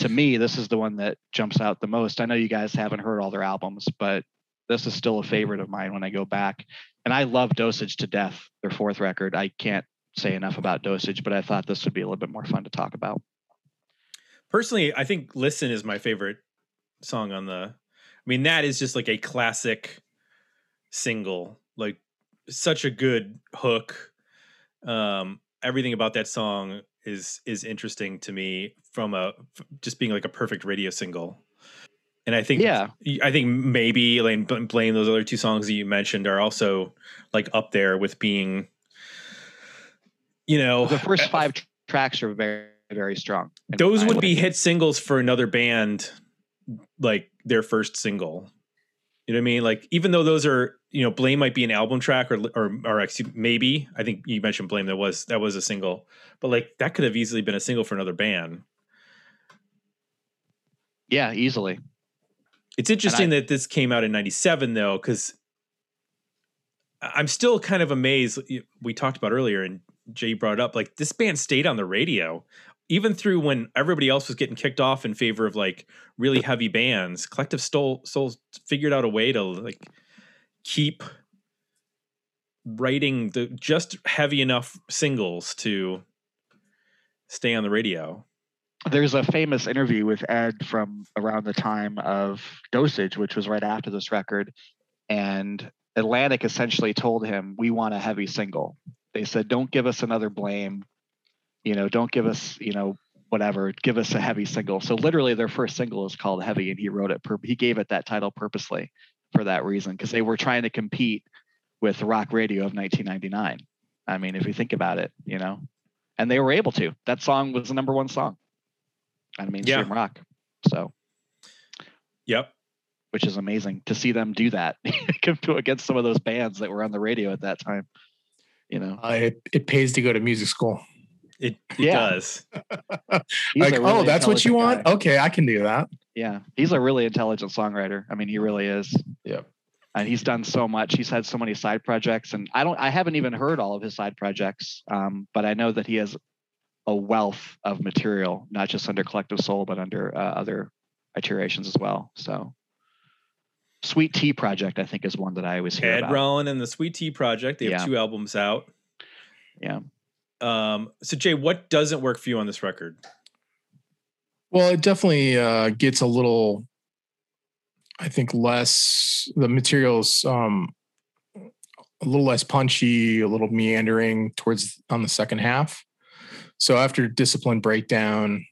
to me, this is the one that jumps out the most. I know you guys haven't heard all their albums, but this is still a favorite of mine when I go back. And I love Dosage to death. Their fourth record. I can't say enough about Dosage, but I thought this would be a little bit more fun to talk about. Personally, I think "Listen" is my favorite song on the. I mean, that is just like a classic single. Like such a good hook. Um, everything about that song is is interesting to me from a f- just being like a perfect radio single. And I think Yeah. I think maybe like bl- blame those other two songs that you mentioned are also like up there with being, you know, The first five tr- tracks are very, very strong. those would be hit singles for another band like their first single. You know what i mean? Like even though those are you know blame might be an album track or or, or excuse, maybe. I think you mentioned blame that was that was a single. But like that could have easily been a single for another band. Yeah, easily. it's interesting that this came out in 97 though because i'm still kind of amazed we talked about earlier and jay brought it up like this band stayed on the radio even through when everybody else was getting kicked off in favor of like really heavy bands collective soul souls figured out a way to like keep writing the just heavy enough singles to stay on the radio there's a famous interview with Ed from around the time of Dosage, which was right after this record. And Atlantic essentially told him, We want a heavy single. They said, Don't give us another blame. You know, don't give us, you know, whatever. Give us a heavy single. So literally their first single is called Heavy, and he wrote it, he gave it that title purposely for that reason, because they were trying to compete with rock radio of 1999. I mean, if you think about it, you know, and they were able to. That song was the number one song on mainstream rock. So, yep which is amazing to see them do that against some of those bands that were on the radio at that time. You know, uh, it, it pays to go to music school. It, it Yeah. does like, a oh, that's what you want? guy. Okay, I can do that. Yeah, he's a really intelligent songwriter. I mean, he really is. Yep. And he's done so much. He's had so many side projects, and I don't, I haven't even heard all of his side projects, um, but I know that he has a wealth of material, not just under Collective Soul, but under uh, other iterations as well. So, Sweet Tea Project, I think, is one that I always hear Ed about. Roland and the Sweet Tea Project. They have two albums out. Yeah. Um, so Jay, what doesn't work for you on this record? Well, it definitely uh, gets a little, I think, less. The materials um, a little less punchy, a little meandering towards on the second half. So after discipline breakdown,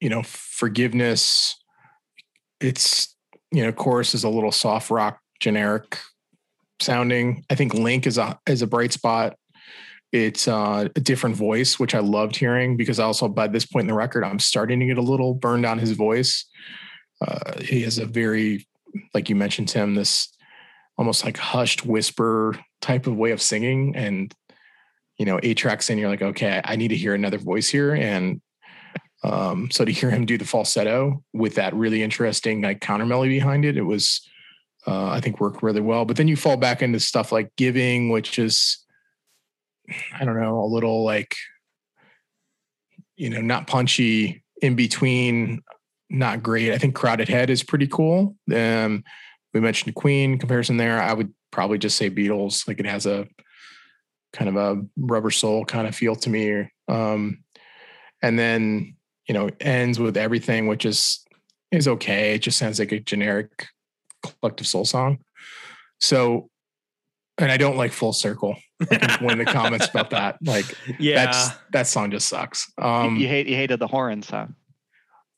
you know, forgiveness, it's you know, chorus is a little soft rock generic sounding. I think Link is a is a bright spot. It's uh, a different voice, which I loved hearing because also by this point in the record, I'm starting to get a little burned on his voice. Uh, he has a very, like you mentioned, Tim, this almost like hushed whisper type of way of singing. And, you know, eight tracks in, you're like, okay, I need to hear another voice here. And um, so to hear him do the falsetto with that really interesting like counter melody behind it, it was, uh, I think worked really well. But then you fall back into stuff like giving, which is, I don't know, a little like, you know, not punchy in between, not great. I think Crowded Head is pretty cool. Um, we mentioned Queen comparison there. I would probably just say Beatles. Like it has a kind of a rubber soul kind of feel to me. Um, and then you know ends with everything, which is is okay. It just sounds like a generic collective soul song. So, and I don't like Full Circle. Of the comments about that, like Yeah. that's that song just sucks. You- Um, you hate you hated the horns, huh?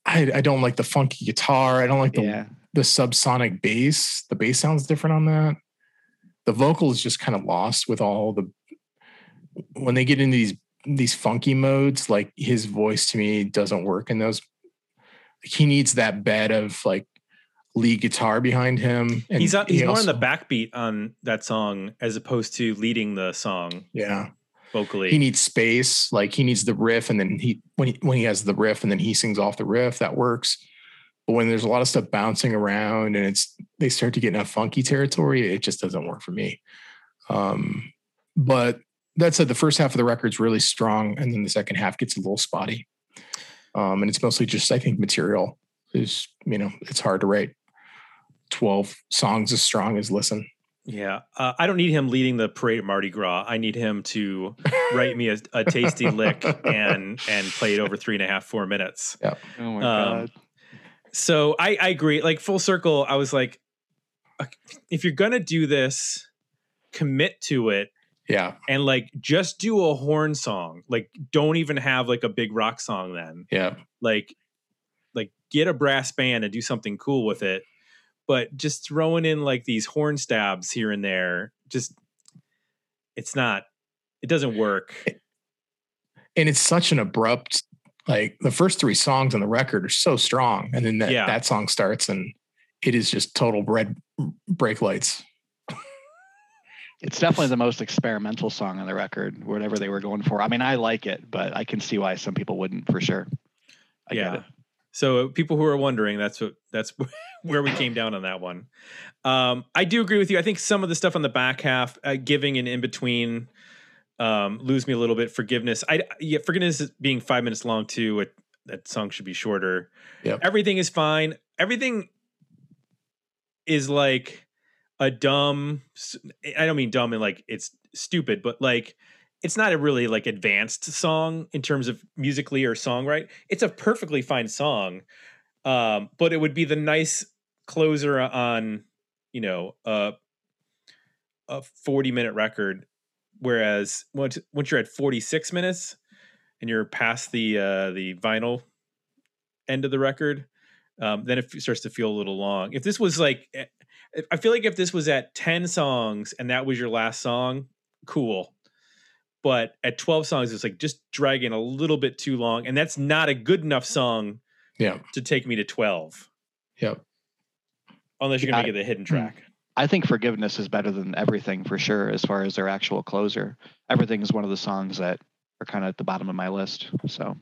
I I don't like the funky guitar. I don't like the Yeah. the subsonic bass. The bass sounds different on that. The vocal is just kind of lost with all the when they get into these these funky modes. Like his voice to me doesn't work in those. He needs that bed of like lead guitar behind him. And he's he's he more also, on the backbeat on that song as opposed to leading the song. Yeah, vocally. He needs space. Like he needs the riff, and then he when he when he has the riff, and then he sings off the riff. That works. But when there's a lot of stuff bouncing around and it's they start to get in a funky territory, it just doesn't work for me. Um, but that said, the first half of the record's really strong, and then the second half gets a little spotty. Um, and it's mostly just I think material is you know it's hard to write. 12 songs as strong as Listen. Yeah, uh, I don't need him leading the parade at Mardi Gras. I need him to write me a, a tasty lick and and play it over three and a half four minutes. Yeah. Oh my um, god. So I I agree. Like full circle, I was like, if you're gonna do this, commit to it. Yeah. And like just do a horn song. Like don't even have like a big rock song then. Yeah. Like like get a brass band and do something cool with it but just throwing in like these horn stabs here and there, just it's not it doesn't work. and it's such an abrupt like the first three songs on the record are so strong and then that, Yeah. that song starts and it is just total red brake lights It's definitely the most experimental song on the record, whatever they were going for. I mean, I like it, but I can see why some people wouldn't for sure. I yeah. So people who are wondering, that's what that's where we came down on that one. Um, I do agree with you. I think some of the stuff on the back half, uh, giving and in between, um, lose me a little bit. Forgiveness, I yeah, forgiveness is being five minutes long too. It, that song should be shorter. Yep. Everything is fine. Everything is like a dumb. I don't mean dumb and like it's stupid, but like it's not a really like advanced song in terms of musically or songwrite. It's a perfectly fine song, um, but it would be the nice closer on you know a a forty minute record. Whereas once once you're at forty six minutes and you're past the uh, the vinyl end of the record, um, then it starts to feel a little long. If this was like, eh, I feel like if this was at ten songs and that was your last song, cool but at 12 songs it's like just dragging a little bit too long and that's not a good enough song yeah to take me to 12 yep unless you're gonna Yeah, make it a hidden hmm. track I think Forgiveness is better than everything for sure, as far as their actual closer. Everything is one of the songs that are kind of at the bottom of my list. So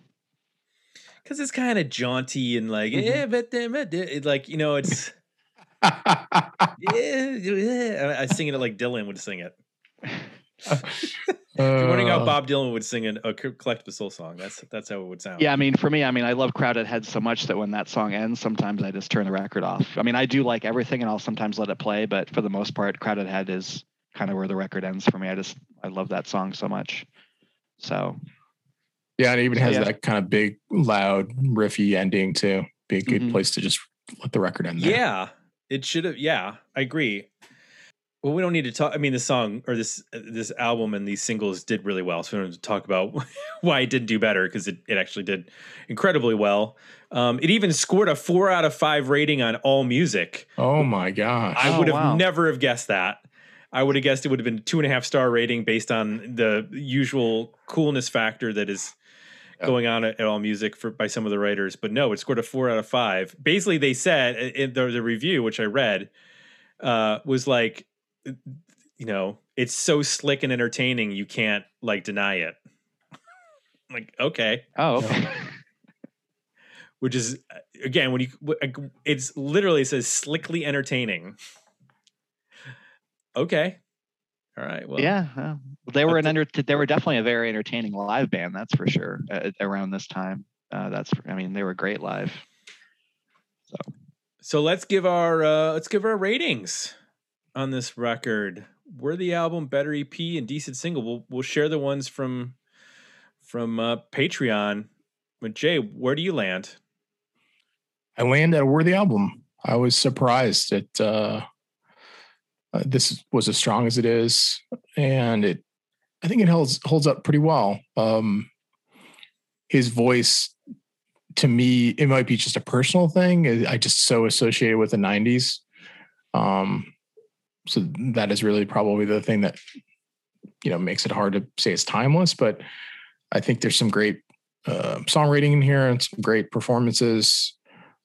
because it's kind of jaunty and like Mhm. eh, but then, but then," it, like you know it's yeah, yeah. I, I sing it like Dylan would sing it. If you're wondering how Uh, Bob Dylan would sing an, a co- collectible soul song, that's that's how it would sound. yeah, I mean, for me, I mean, I love Crowded Head so much that when that song ends, sometimes I just turn the record off. I mean, I do like everything, and I'll sometimes let it play, but for the most part, Crowded Head is kind of where the record ends for me. I just I love that song so much. So yeah and it even So, has yeah. that kind of big loud riffy ending too be a good Mhm. place to just let the record end there. Yeah, it should have. Yeah, I agree. Well, we don't need to talk. I mean, the song or this this album and these singles did really well. So we don't have to talk about why it didn't do better because it, it actually did incredibly well. Um, it even scored a four out of five rating on All Music. Oh my gosh. I Oh, would have wow. never have guessed that. I would have guessed it would have been two and a half star rating based on the usual coolness factor that is Yeah. going on at, at All Music for by some of the writers. But no, it scored a four out of five. Basically, they said in the, the review, which I read, uh, was like, you know, it's so slick and entertaining, you can't like deny it. like, okay Oh, okay. which is uh, again when you it's literally says slickly entertaining okay all right well yeah, yeah. they were an under. they were definitely a very entertaining live band. That's for sure. Uh, around this time, uh, that's I mean they were great live. So, so let's give our uh let's give our ratings on this record worthy album better ep and decent single we'll we'll share the ones from from uh patreon but jay where do you land I land at a worthy album. I was surprised that uh, uh, this was as strong as it is, and it. I think it holds holds up pretty well. Um, his voice, to me, it might be just a personal thing. I I just so associated with the '90s, um, so that is really probably the thing that you know makes it hard to say it's timeless. But I think there's some great uh, songwriting in here and some great performances.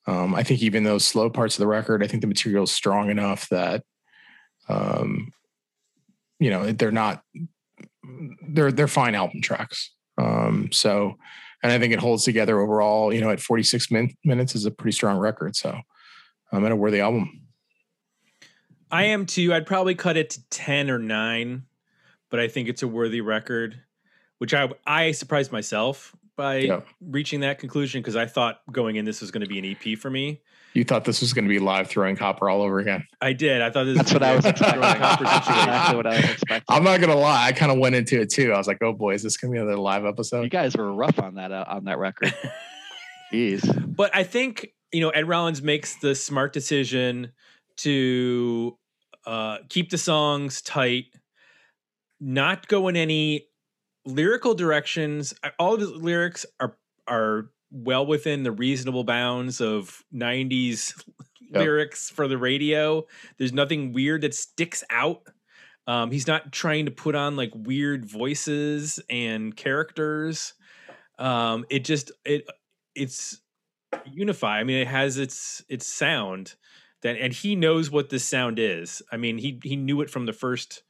Um, I think even those slow parts of the record, I think the material is strong enough that, um, you know, they're not, they're, they're fine album tracks. Um, so, and I think it holds together overall, you know, at 46 min- minutes is a pretty strong record. So I'm at a worthy album. I am too i'd probably cut it to 10 or 9 but i think it's a worthy record which i i surprised myself by Yeah. reaching that conclusion because i thought going in this was going to be an ep for me You thought this was going to be live throwing copper all over again. I did. I thought this That's what I was expecting. Throwing copper That's situation. exactly what I was expecting. I'm not going to lie. I kind of went into it too. I was like, oh boy, is this going to be another live episode?" You guys were rough on that uh, on that record. Jeez. But I think you know Ed Rollins makes the smart decision to uh, keep the songs tight, not go in any lyrical directions. All of his lyrics are are well within the reasonable bounds of '90s Yep. lyrics for the radio. There's nothing weird that sticks out. Um, he's not trying to put on like weird voices and characters. Um, it just it it's unify. I mean, it has its its sound that, and he knows what this sound is. I mean, he he knew it from the first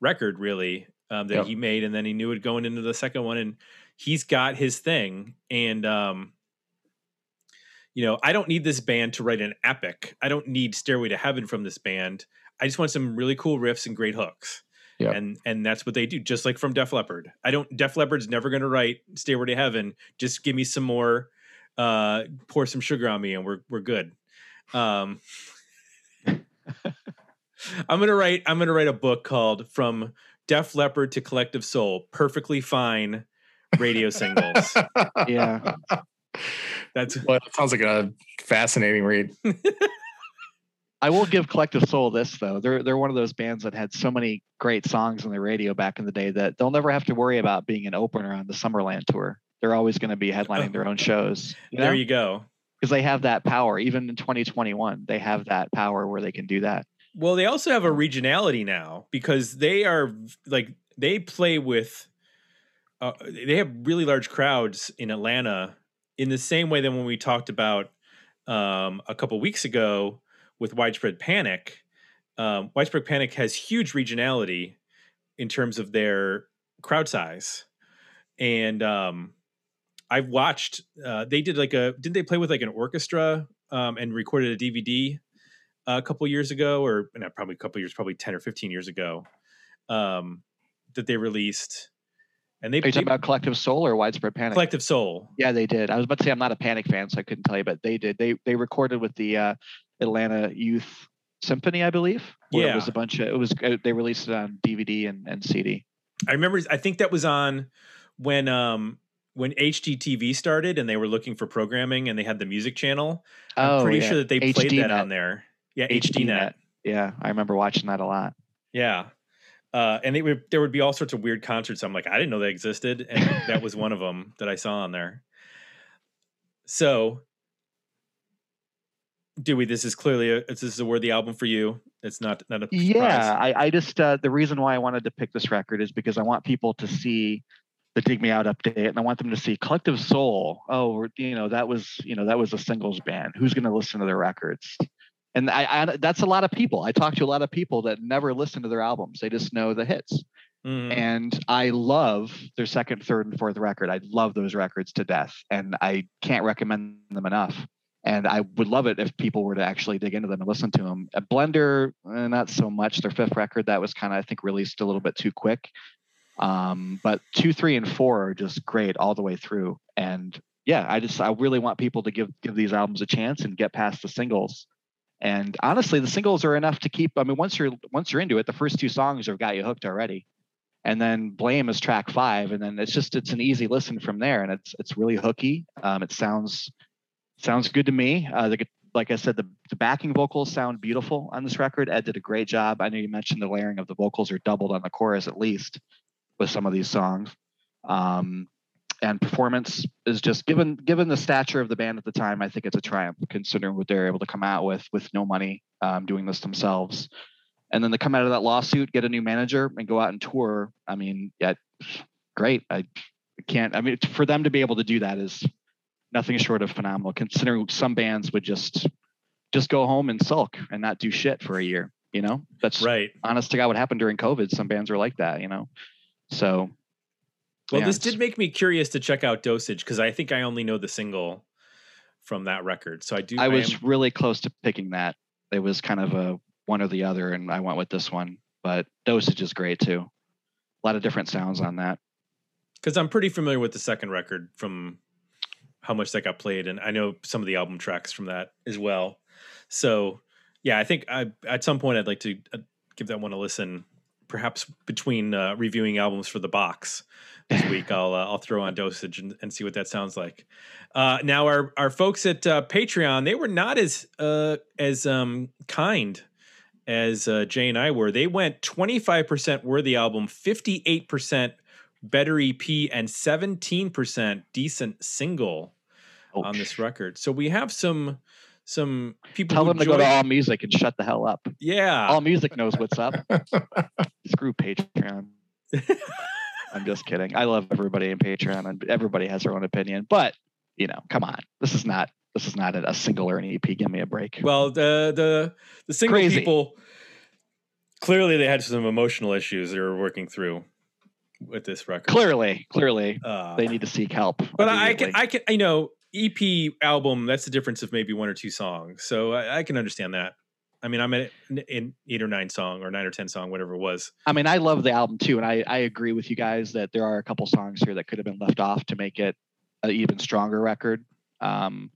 record, really, um, that Yep. he made, and then he knew it going into the second one, and he's got his thing. And um, you know, I don't need this band to write an epic. I don't need Stairway to Heaven from this band. I just want some really cool riffs and great hooks. Yep. And and that's what they do, just like from Def Leppard. I don't Def Leppard's never gonna write Stairway to Heaven. Just give me some more uh pour some sugar on me and we're we're good. Um I'm gonna write I'm gonna write a book called From Def Leppard to Collective Soul, perfectly fine radio singles. Yeah. That's Well, it sounds like a fascinating read. I will give Collective Soul this though. They're they're one of those bands that had so many great songs on the radio back in the day that they'll never have to worry about being an opener on the Summerland tour. They're always going to be headlining oh. their own shows. You there you go. Because they have that power. Even in 2021, they have that power where they can do that. Well, they also have a regionality now because they are like they play with. Uh, they have really large crowds in Atlanta in the same way that when we talked about um, a couple weeks ago with widespread panic. Um, widespread panic has huge regionality in terms of their crowd size, and um, I've watched. Uh, they did like a didn't they play with like an orchestra um, and recorded a DVD a couple years ago, or not probably a couple years, probably ten or fifteen years ago, um, that they released, and they, Are you talking about Collective Soul or Widespread Panic? Collective Soul. Yeah, they did. I was about to say I'm not a Panic fan, so I couldn't tell you, but they did. They they recorded with the uh, Atlanta Youth Symphony, I believe. Yeah. it was a bunch of. It was uh, they released it on DVD and, and CD. I remember. I think that was on when um when HGTV started, and they were looking for programming, and they had the music channel. I'm Oh, pretty yeah. sure that they played that HDNet. on there. Yeah, HDNet. Yeah, I remember watching that a lot. Yeah. Uh, and they would, there would be all sorts of weird concerts. I'm like, I didn't know they existed, and that was one of them that I saw on there. So, Dewey, this is clearly a this is a worthy album for you. It's not not a surprise. Yeah, I, I just uh, the reason why I wanted to pick this record is because I want people to see the Dig Me Out update, and I want them to see Collective Soul. Oh, you know that was you know that was a singles band. Who's going to listen to their records? And I, I that's a lot of people. I talk to a lot of people that never listen to their albums. They just know the hits. Mhm. And I love their second, third, and fourth record. I love those records to death, and I can't recommend them enough. And I would love it if people were to actually dig into them and listen to them. A Blender, eh, not so much. Their fifth record that was kind of I think released a little bit too quick. Um, but two, three, and four are just great all the way through. And yeah, I just I really want people to give give these albums a chance and get past the singles. And honestly, the singles are enough to keep. I mean, once you're once you're into it, the first two songs have got you hooked already and then blame is track five and then it's just it's an easy listen from there and it's it's really hooky um, it sounds sounds good to me uh, the, like i said the, the backing vocals sound beautiful on this record ed did a great job i know you mentioned the layering of the vocals are doubled on the chorus at least with some of these songs um, and performance is just given given the stature of the band at the time i think it's a triumph considering what they're able to come out with with no money um, doing this themselves and then to come out of that lawsuit, get a new manager, and go out and tour. I mean, yeah, great. I can't. I mean, for them to be able to do that is nothing short of phenomenal. Considering some bands would just just go home and sulk and not do shit for a year. You know, that's Right. honest to God what happened during COVID. Some bands are like that. You know, so Well, yeah, this did make me curious to check out Dosage because I think I only know the single from that record. So I do. I was am- really close to picking that. It was kind of a one or the other, and I went with this one. But dosage is great too. A lot of different sounds on that. because I'm pretty familiar with the second record from how much that got played, and I know some of the album tracks from that as well. So, yeah, I think I at some point I'd like to uh, give that one a listen. Perhaps between uh, reviewing albums for the box this week, I'll uh, I'll throw on dosage and, and see what that sounds like. Uh, now, our our folks at uh, Patreon they were not as uh, as um, kind as uh, Jay and I were. They went 25% worthy album, 58% better EP, and 17% decent single on this record. So we have some some people Tell who them to go to joined- All Music and shut the hell up. yeah. All Music knows what's up. Screw Patreon. I'm just kidding. I love everybody in Patreon, and everybody has their own opinion. But you know, come on, this is not this is not a, a single or an EP. Give me a break. Well, the the the single Crazy. people clearly they had some emotional issues they were working through with this record. Clearly, clearly, Uh, they need to seek help. but I can. I can you know EP album that's the difference of maybe one or two songs. So I, I can understand that. I mean, I'm at in eight or nine song or nine or ten song, whatever it was. I mean, I love the album too, and I, I agree with you guys that there are a couple songs here that could have been left off to make it an even stronger record. Um,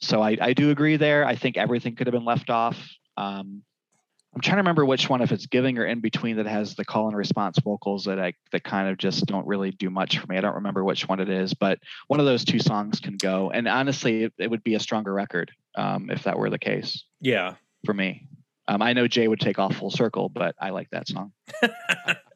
so I, I do agree there. I think everything could have been left off. Um, I'm trying to remember which one, if it's giving or in between, that has the call and response vocals that I that kind of just don't really do much for me. I don't remember which one it is, but one of those two songs can go. And honestly, it, it would be a stronger record um, if that were the case Yeah. for me. Um, I know Jay would take off full circle, but I like that song.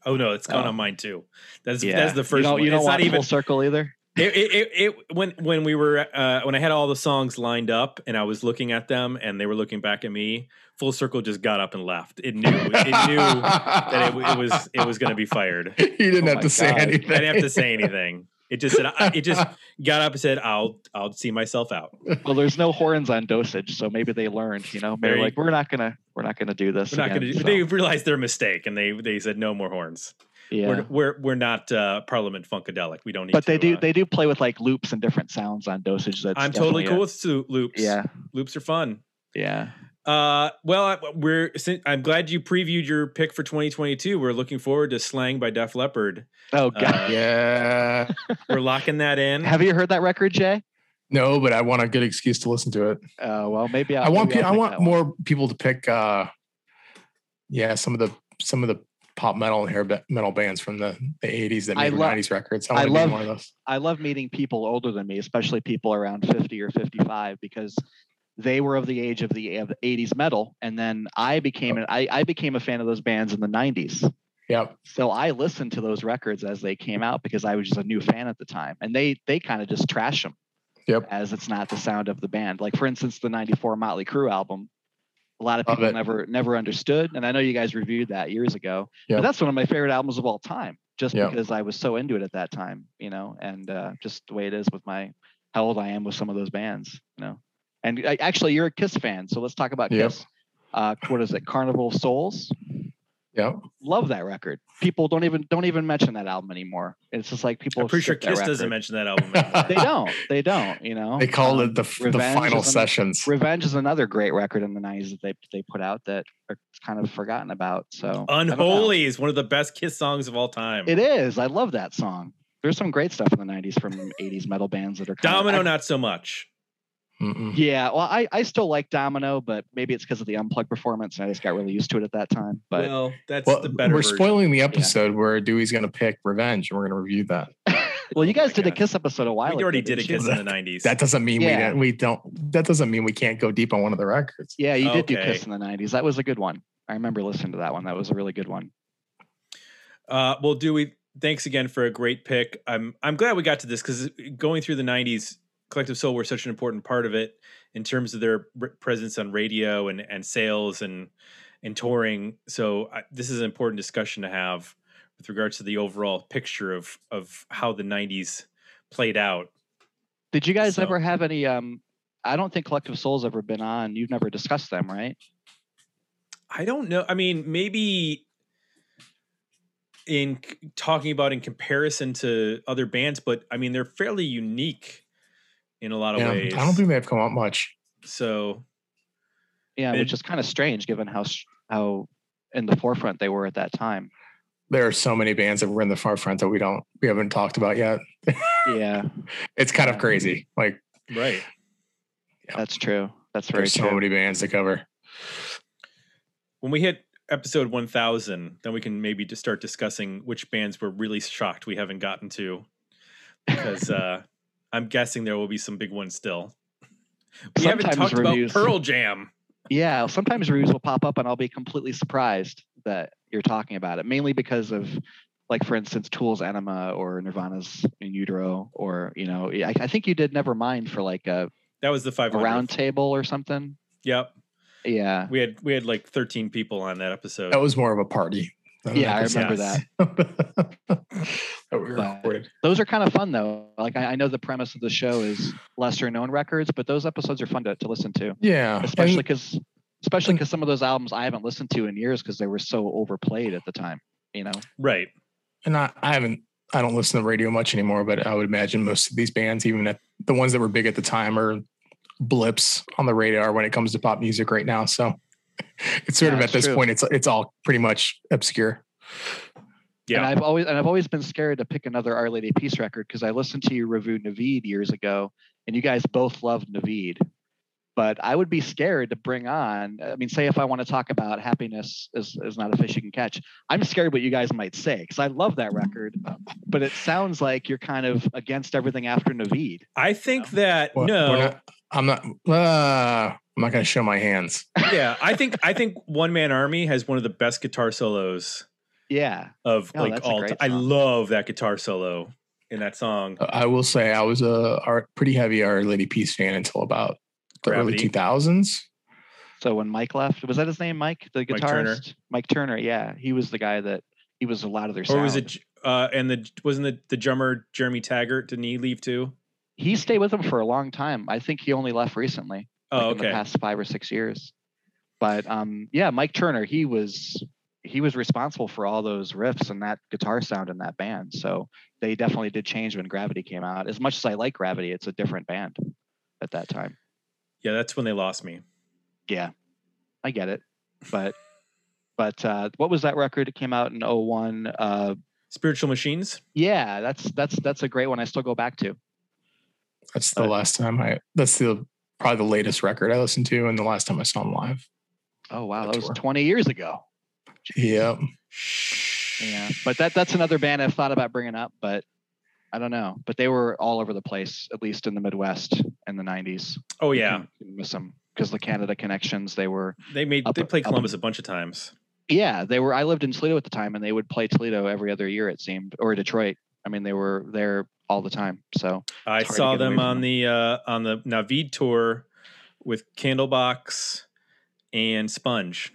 Oh no, it's gone Oh. on mine too. That's Yeah, that's the first You don't, one. you don't it's want not even full circle either. It, it, it, it when when we were uh, when I had all the songs lined up and I was looking at them and they were looking back at me. Full Circle just got up and left. It knew it knew that it, it was it was going to be fired. He didn't Oh have to say God. I anything. I didn't have to say anything. It just said I- it just got up and said I'll I'll see myself out. Well, there's no horns on dosage, so maybe they learned. You know, they're like, we're not gonna, we're not gonna do this. We're not again," going to. so, They realized their mistake and they they said no more horns. Yeah. We're we're we're not uh, Parliament Funkadelic. We don't need. but they do, uh, they do play with like loops and different sounds on dosage. That's I'm totally cool a- with loops. Yeah, loops are fun. yeah. Uh, well, I, we're I'm glad you previewed your pick for 2022. We're looking forward to "Slang" by Def Leppard. Oh god, Uh, yeah. We're locking that in. have you heard that record, Jay? No, but I want a good excuse to listen to it. Uh, well, maybe I'll, I want maybe pe- I'll I want that one. more people to pick uh yeah, some of the some of the pop metal and hair metal bands from the, the 80s that I made lo- 90s records. I I love- one of those. I love meeting people older than me, especially people around 50 or 55, because they were of the age of the, of the 80s metal and then i became an, I, I became a fan of those bands in the 90s Yep. so i listened to those records as they came out because i was just a new fan at the time and they they kind of just trash them Yep. as it's not the sound of the band like for instance the 94 motley crue album a lot of Love people it. never never understood and i know you guys reviewed that years ago Yep. but that's one of my favorite albums of all time just Yep. because i was so into it at that time you know and uh, just the way it is with my how old i am with some of those bands you know and uh, actually you're a kiss fan so let's talk about Yep. kiss uh, what is it carnival of souls Yep. love that record people don't even don't even mention that album anymore it's just like people I'm pretty sure skip that Kiss doesn't mention that album anymore. they don't they don't you know They call Um, it the f- the final is an- sessions. Revenge is another great record in the 90s that they, they put out that are kind of forgotten about. So I don't know. Unholy is one of the best Kiss songs of all time. It is. I love that song. There's some great stuff in the 90s from 80s metal bands that are kind Domino, Of, I- not so much. Mm-mm. yeah, well, I, I still like Domino, but maybe it's because of the unplugged performance and I just got really used to it at that time. But well, that's Well, the better we're version. spoiling the episode where Dewey's going to pick Revenge, and we're going to review that. well, you Oh my guys did a Kiss episode a while ago. We ago. already did a didn't you? Kiss in the 90s. That doesn't mean Yeah. we don't, we don't. That doesn't mean we can't go deep on one of the records. Yeah, you did do Kiss in the 90s. That was a good one. I remember listening to that one. That was a really good one. Uh, well, Dewey, thanks again for a great pick. I'm I'm glad we got to this because going through the '90s, Collective Soul were such an important part of it in terms of their presence on radio and and sales and and touring. So I, this is an important discussion to have with regards to the overall picture of of how the '90s played out. Did you guys So- ever have any? Um, I don't think Collective Soul's ever been on. You've never discussed them, right? I don't know. I mean, maybe in talking about in comparison to other bands, but I mean they're fairly unique in a lot of Yeah, ways. I don't think they've come up much. so. Yeah, It- which is kind of strange given how how in the forefront they were at that time. There are so many bands that were in the forefront that we don't, we haven't talked about yet. Yeah, It's kind of crazy. Like Right. Yeah. that's true. That's very there's true. so many bands to cover. When we hit episode 1000, then we can maybe just start discussing which bands we're really shocked we haven't gotten to. Because uh, I'm guessing there will be some big ones still. We haven't talked reviews- about Pearl Jam. Yeah, sometimes reviews will pop up and I'll be completely surprised that you're talking about it, mainly because of, like, for instance, Tool's Ænima or Nirvana's In Utero, or you know, I, I think you did Nevermind for like a, That was the a 500. round table or something. Yep. Yeah, We had we had like 13 people on that episode. That was more of a party. Than yeah, I remember Yes. that. that we recorded. Those are kind of fun though. Like I, I know the premise of the show is lesser known records, but those episodes are fun to, to listen to. Yeah, especially because especially because some of those albums I haven't listened to in years because they were so overplayed at the time. You know, right. and I, I haven't I don't listen to radio much anymore, but I would imagine most of these bands, even at the ones that were big at the time, are blips on the radar when it comes to pop music right now. So it's sort Yeah, of at this true. point, it's it's all pretty much obscure. Yeah. and I've always and I've always been scared to pick another Our Lady Peace record because I listened to you review Naveed years ago, and you guys both loved Naveed. But I would be scared to bring on. I mean, say if I want to talk about happiness is, is not a fish you can catch. I'm scared what you guys might say because I love that record, but it sounds like you're kind of against everything after Naveed. I think that Well, no. We're not- I'm not. Uh, I'm not going to show my hands. yeah, I think I think One Man Army has one of the best guitar solos Yeah, of Oh, like all. great T- I love that guitar solo in that song. I will say I was a our, pretty heavy Our Lady Peace fan until about the early 2000s. So when Mike left, was that his name, Mike, the guitarist? Turner. Mike Turner. Yeah, he was the guy that he was a lot of their sound. Or was it? Uh, and the wasn't the the drummer Jeremy Taggart? Didn't he leave too? He stayed with them for a long time. I think he only left recently, Oh, like in the past five or six years. But um, yeah, Mike Turner. He was he was responsible for all those riffs and that guitar sound in that band. So they definitely did change when Gravity came out. As much as I like Gravity, it's a different band at that time. Yeah, that's when they lost me. Yeah, I get it. But but uh, what was that record? It came out in 01. Uh, Spiritual Machines. Yeah, that's that's that's a great one. I still go back to. That's the But- last time I. That's the probably the latest record I listened to, and the last time I saw them live. Oh wow, That that was tour. 20 years ago. Yep. Yeah, but that that's another band I've thought about bringing up, but I don't know. But they were all over the place, at least in the Midwest in the 90s. Oh yeah, couldn't- couldn't miss them. because the Canada connections. They were They made Up- they played up- Columbus a bunch of times. yeah, they were. I lived in Toledo at the time, and they would play Toledo every other year. It seemed, or Detroit. I mean, they were there all the time. So I It's hard to saw them on them. the uh, on the Naveed tour with Candlebox and Sponge,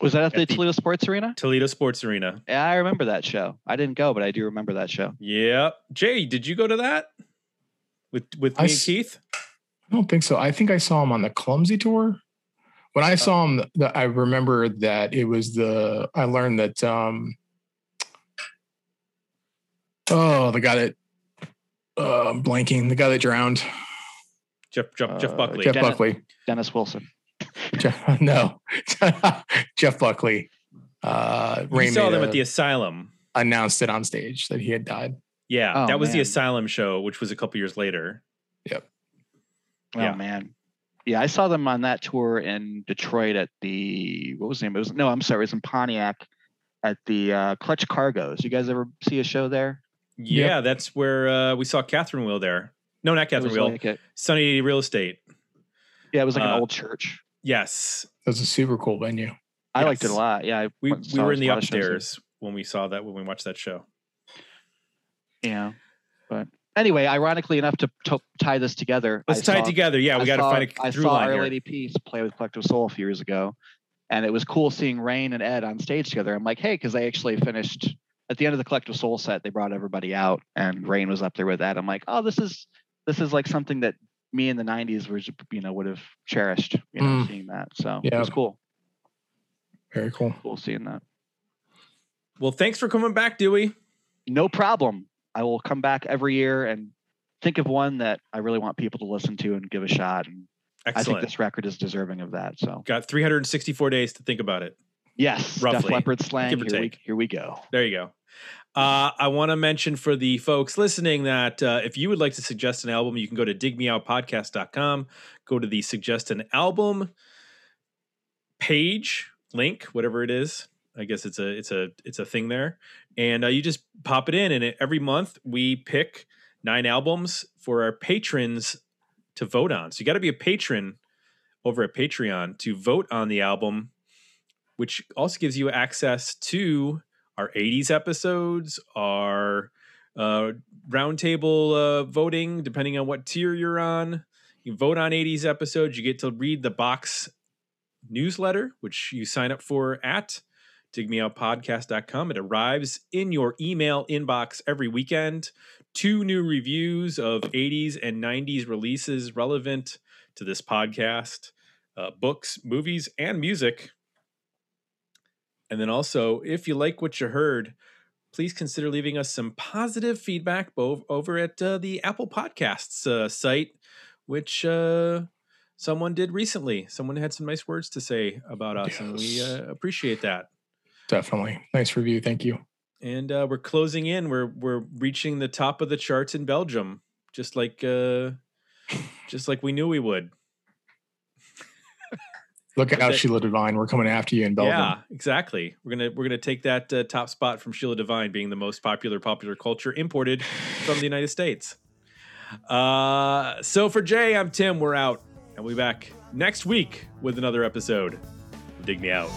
was that at the At the- Toledo Sports Arena? Toledo Sports Arena. Yeah, I remember that show. I didn't go, but I do remember that show. Yep. Jay, did you go to that with with I me and s- Keith? I don't think so. I think I saw him on the Clumsy tour. When I saw him, the, I remember that it was the. I learned that. um Oh, the guy that. Uh, I'm blanking. The guy that drowned. Jeff Jeff, Jeff Uh, Buckley. Jeff Dennis- Buckley. Dennis Wilson. Jeff, no, Jeff Buckley. Uh, we Ray saw them a- at the Asylum. announced it on stage that he had died. Yeah, Oh, that was the. Asylum show, which was a couple years later. Yep. Oh Yeah. man. Yeah, I saw them on that tour in Detroit at the what was the name? It was no, I'm sorry, it was in Pontiac at the uh, Clutch Cargos. You guys ever see a show there? Yeah, that's where uh, we saw Catherine Wheel there. No, not Catherine Wheel. like a- Sunny Real Estate. yeah, it was like Uh, an old church. Yes, It was a super cool venue. I liked it a lot. Yeah, I we we were in the lot of shows there. upstairs when we saw that when we watched that show. Yeah, but anyway, ironically enough, to, to tie this together, Let's I tie it together. Yeah, we got to find a I through saw line Our here. Lady Peace play with Collective Soul a few years ago, and it was cool seeing Raine and Ed on stage together. I'm like, hey, because they actually finished at the end of the Collective Soul set. They brought everybody out, and Raine was up there with that I'm like, oh, this is this is like something that me in the '90s was, you know, would have cherished, you know, Mm. seeing that. So it Yeah. was cool, Very cool. cool seeing that. Well, thanks for coming back, Dewey. No problem. I will come back every year and think of one that I really want people to listen to and give a shot. And I think this record is deserving of that. So Got 364 days to think about it. yes, Def Roughly, Leppard slang. give or Here we, here we go. There you go. Uh, I want to mention for the folks listening that uh, if you would like to suggest an album, you can go to digmeoutpodcast.com, go to the suggest an album page link, whatever it is. I guess it's a it's a it's a thing there, and uh, you just pop it in, and every month we pick nine albums for our patrons to vote on. So you got to be a patron over at Patreon to vote on the album, which also gives you access to our 80s episodes, our uh, roundtable uh, voting, depending on what tier you're on. You vote on 80s episodes. You get to read the box newsletter, which you sign up for at digmeoutpodcast.com. It arrives in your email inbox every weekend. Two new reviews of 80s and 90s releases relevant to this podcast uh, books, movies, and music. And then also, if you like what you heard, please consider leaving us some positive feedback bo- over at uh, the Apple Podcasts uh, site, which uh, someone did recently. Someone had some nice words to say about us, and we uh, appreciate that. Definitely. Nice review. Thank you. And uh, we're closing in. We're we're reaching the top of the charts in Belgium, just like uh, just like we knew we would. Look out, that- Sheila Divine. We're coming after you in Belgium. Yeah, exactly. We're gonna we're gonna take that uh, top spot from Sheila Divine being the most popular popular culture imported from the United States. Uh, so for Jay, I'm Tim. We're out, and we'll be back next week with another episode. Dig me out.